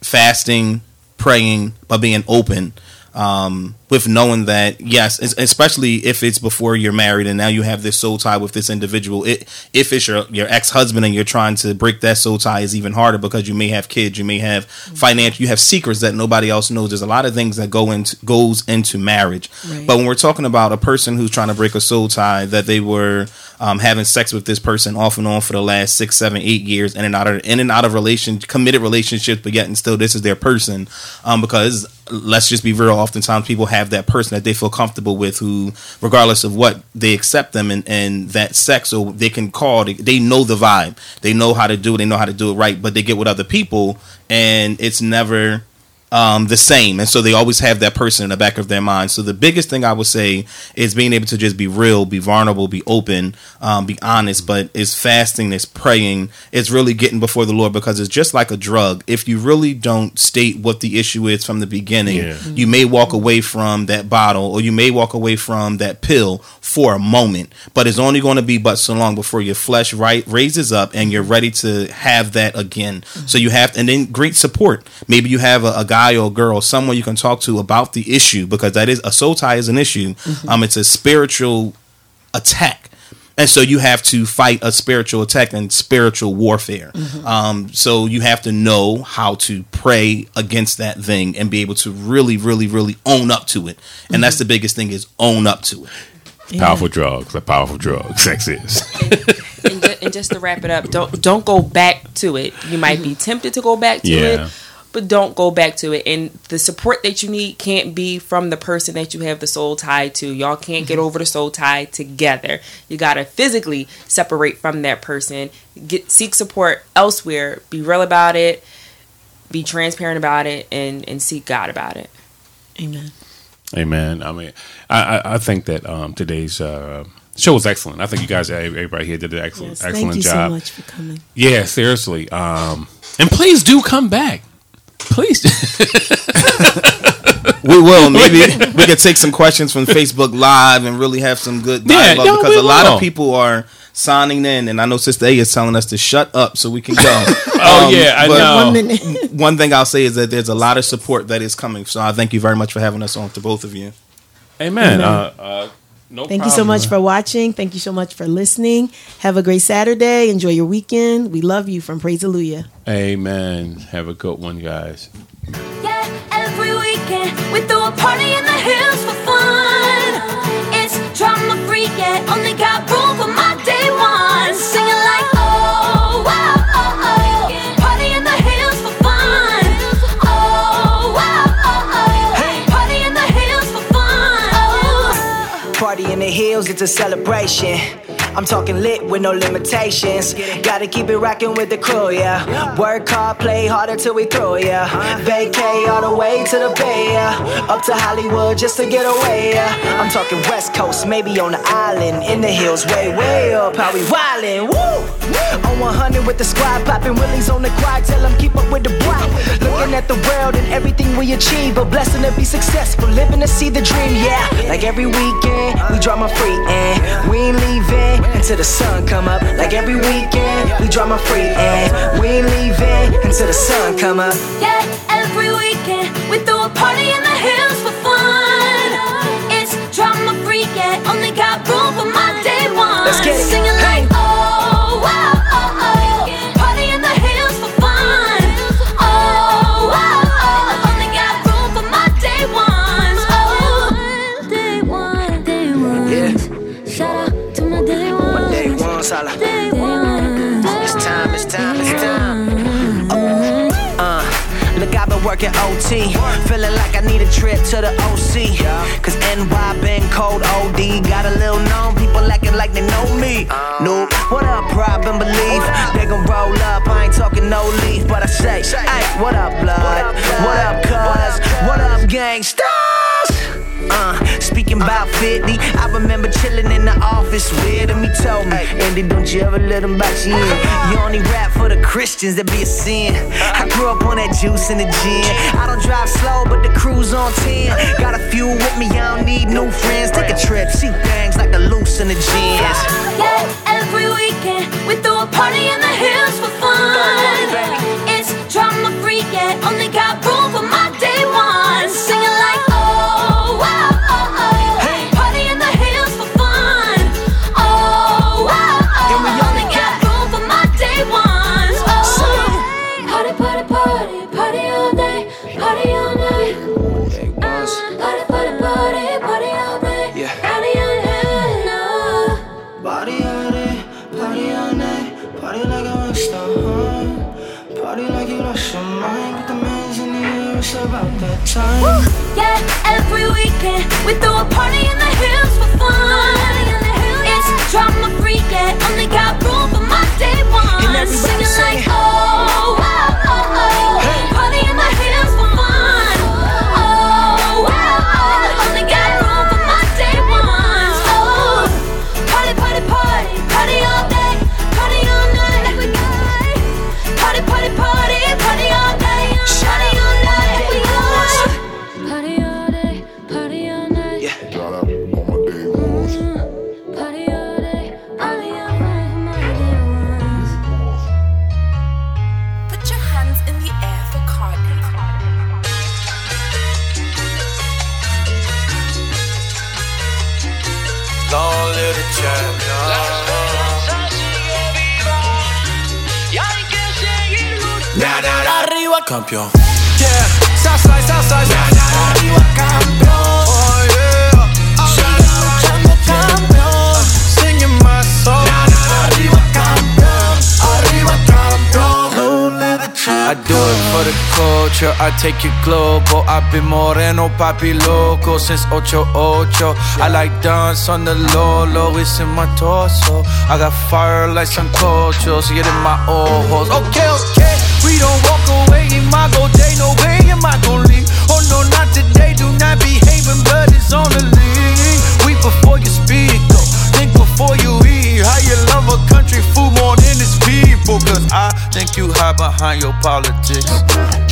fasting, praying, but being open um, with knowing that yes, especially if it's before you're married and now you have this soul tie with this individual. It, if it's your your ex husband and you're trying to break that soul tie is even harder because you may have kids, you may have financial, you have secrets that nobody else knows. There's a lot of things that go into goes into marriage. Right. But when we're talking about a person who's trying to break a soul tie, that they were um, having sex with this person off and on for the last six, seven, eight years, in and out of in and out of relation committed relationships, but yet and still this is their person. Um, because let's just be real, oftentimes people have that person that they feel comfortable with, who regardless of what they accept them and and that sex, or they can call. They, they know the vibe, they know how to do it, they know how to do it right, but they get with other people, and it's never um, the same. And so they always have that person in the back of their mind. So the biggest thing I would say is being able to just be real, be vulnerable, be open, um, be honest, but it's fasting, it's praying, it's really getting before the Lord because it's just like a drug. If you really don't state what the issue is from the beginning, Yeah. you may walk away from that bottle or you may walk away from that pill for a moment, but it's only going to be but so long before your flesh right raises up and you're ready to have that again. So you have, and then great support. Maybe you have a, a guy or a girl, someone you can talk to about the issue because that is a soul tie is an issue. Um, it's a spiritual attack. And so you have to fight a spiritual attack and spiritual warfare. Um, so you have to know how to pray against that thing and be able to really, really, really own up to it. And that's the biggest thing is own up to it. Powerful drugs, a powerful drug. Sex is. and, ju- and just to wrap it up, don't don't go back to it. You might be tempted to go back to Yeah. it, but don't go back to it. And the support that you need can't be from the person that you have the soul tie to. Y'all can't get over the soul tie together. You gotta physically separate from that person. Get seek support elsewhere. Be real about it. Be transparent about it, and and seek God about it. Amen. Amen. I mean, I, I, I think that um, today's uh, show was excellent. I think you guys, everybody here, did an excellent, Yes, excellent thank you job. so much for coming. Yeah, seriously. Um, and please do come back. Please. We will. Maybe we could take some questions from Facebook Live and really have some good Yeah, dialogue no, because we a lot will. of people are signing in, and I know Sister A is telling us to shut up so we can go. Oh, yeah, I know. One. One thing I'll say is that there's a lot of support that is coming. So I thank you very much for having us on to both of you. Amen. Amen. Uh, uh, no Thank you so much for watching. Thank you so much for listening. Have a great Saturday. Enjoy your weekend. We love you from Praise Hallelujah. Amen. Have a good one, guys. Every weekend we throw a party in the hills for fun. It's drama free, yet only got room for my day one. The hills, it's a celebration. I'm talking lit with no limitations. Gotta keep it rocking with the crew, yeah. Work hard, play harder till we through, yeah. Vacay all the way to the bay, yeah. Up to Hollywood just to get away, yeah. I'm talking West Coast, maybe on the island. In the hills, way, way up, how we wildin', woo! On 100 with the squad, popping willies on the quad, tell them keep up with the block. Looking at the world and everything we achieve, a blessing to be successful, living to see the dream, yeah. Like every weekend, we drama free, and we ain't leaving until the sun come up. Like every weekend, we drama free, and we ain't leaving until the sun come up. Yeah, every weekend we throw a party in the hills for fun. It's drama free, yet only got room for my day one. Let's get it. Singing working OT. Feeling like I need a trip to the OC. Cause NY been cold OD. Got a little known, people acting like they know me. Nope, what up, problem belief? They gon' roll up, I ain't talking no leaf, but I say, hey, what up, blood? What up, cuz? What up, gangsters? Uh, speaking about 50, I remember chilling in the office with him. He told me, Andy, don't you ever let him box you in. You only rap for the Christians, that be a sin. I grew up on that juice in the gin. I don't drive slow, but the cruise on 10. Got a few with me, I don't need new friends. Take a trip, see things like the loose in the gins. Yeah, every weekend we throw a party in the hills for fun. It's drama free, yeah, only got that time. Yeah, every weekend we throw a party in the hills for fun. It's drama free, yeah, only got room for my day one. Campeón. Yeah, Southside, Southside, Southside. Arriba, campeón. Oh, yeah. Luchando, campeón. Singing my song. Arriba, campeón. Arriba, campeón. Long live the I do it for the culture, I take it global. I've been moreno, papi loco since 88. I like dance on the low, low, it's in my torso. I got fire like some culture, see it in my ojos. Okay, okay, we don't walk away in my go day, no way am I gon' leave. Oh no, not today, do not behaving, but it's on the lead. Weep before you speak, go. Think before you eat. How you love a country food more than its people? Cause I think you hide behind your politics.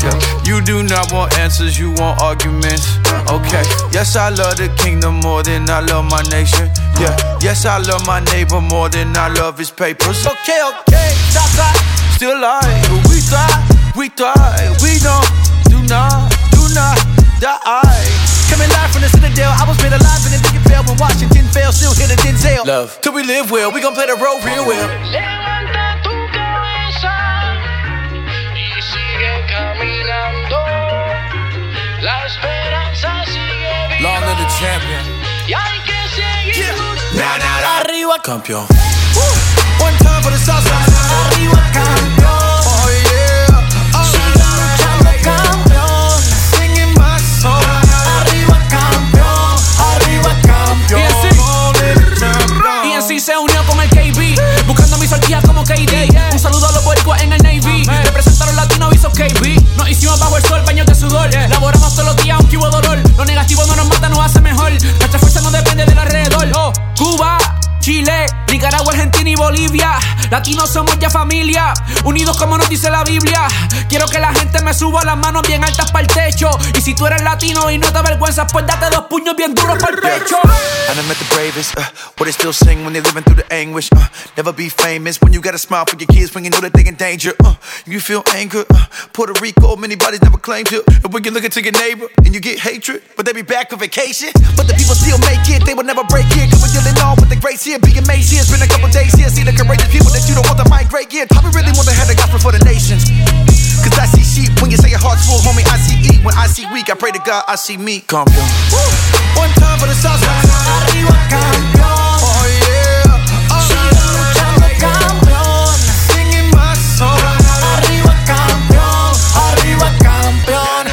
Yeah. You do not want answers, you want arguments. Okay, yes, I love the kingdom more than I love my nation. Yeah, yes, I love my neighbor more than I love his papers. Okay, okay, Southside, still alive. We thrive, we thrive. We don't, do not, do not die. Coming live from the Citadel, I was made alive in the Dick Bell when Washington fell, still hit a Denzel. Love. Till we live well, we gon' play the role real well. Levanta tu cabeza y sigue caminando. La esperanza sigue viva. Long live the champion. Arriba, campeón. One time for the Southside. Arriba, campeón. Oh yeah. Luchando, campeón. Singing my song. Arriba, campeón. Arriba, campeón. Y así se unió con el KB, buscando mi sortija como KD. Un saludo a los boricuas en el Navy. Representa a los latinos, hizo KB. Nos hicimos bajo el sol, baños de sudor. Laboramos todos los días, aunque hubo dolor. Lo negativo no nos mata, nos hace mejor. Nuestra fuerza no depende del alrededor. Oh, Cuba. Chile, Nicaragua, Argentina y Bolivia. Latinos somos ya familia, unidos como nos dice la Biblia. Quiero que la gente me suba las manos bien altas para el techo. Y si tú eres latino y no te avergüenzas, pues date dos puños bien duros para el pecho. And I met the bravest, uh, what they still sing when they living through the anguish. Uh, never be famous when you got a smile for your kids when you know that they in danger. Uh, you feel anger, uh, Puerto Rico, many bodies never claimed it. And when you look into your neighbor and you get hatred, but they be back on vacation. But the people still make it, they will never break it. Cause we're dealing on with the grace here, being amazed here. It's been a couple days here, see the courageous people that you don't want to migrate here. I really want to have the gospel for the nations. Cause I see sheep when you say your heart's full, homie. I see eat when I see weak. I pray to God, I see me. Campeón. One time for the Southside. Arriba, campeón. Oh yeah. Oh, Luchando, campeón. Singing my song. Arriba, campeón. Arriba, campeón.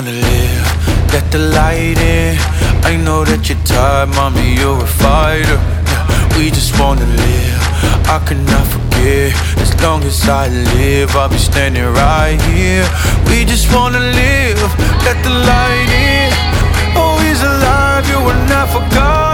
Wanna live. Let the light in. I know that you're tired, mommy, you're a fighter. Yeah, we just wanna live. I cannot forget. As long as I live, I'll be standing right here. We just wanna live. Let the light in. Oh, he's alive, you were not forgotten.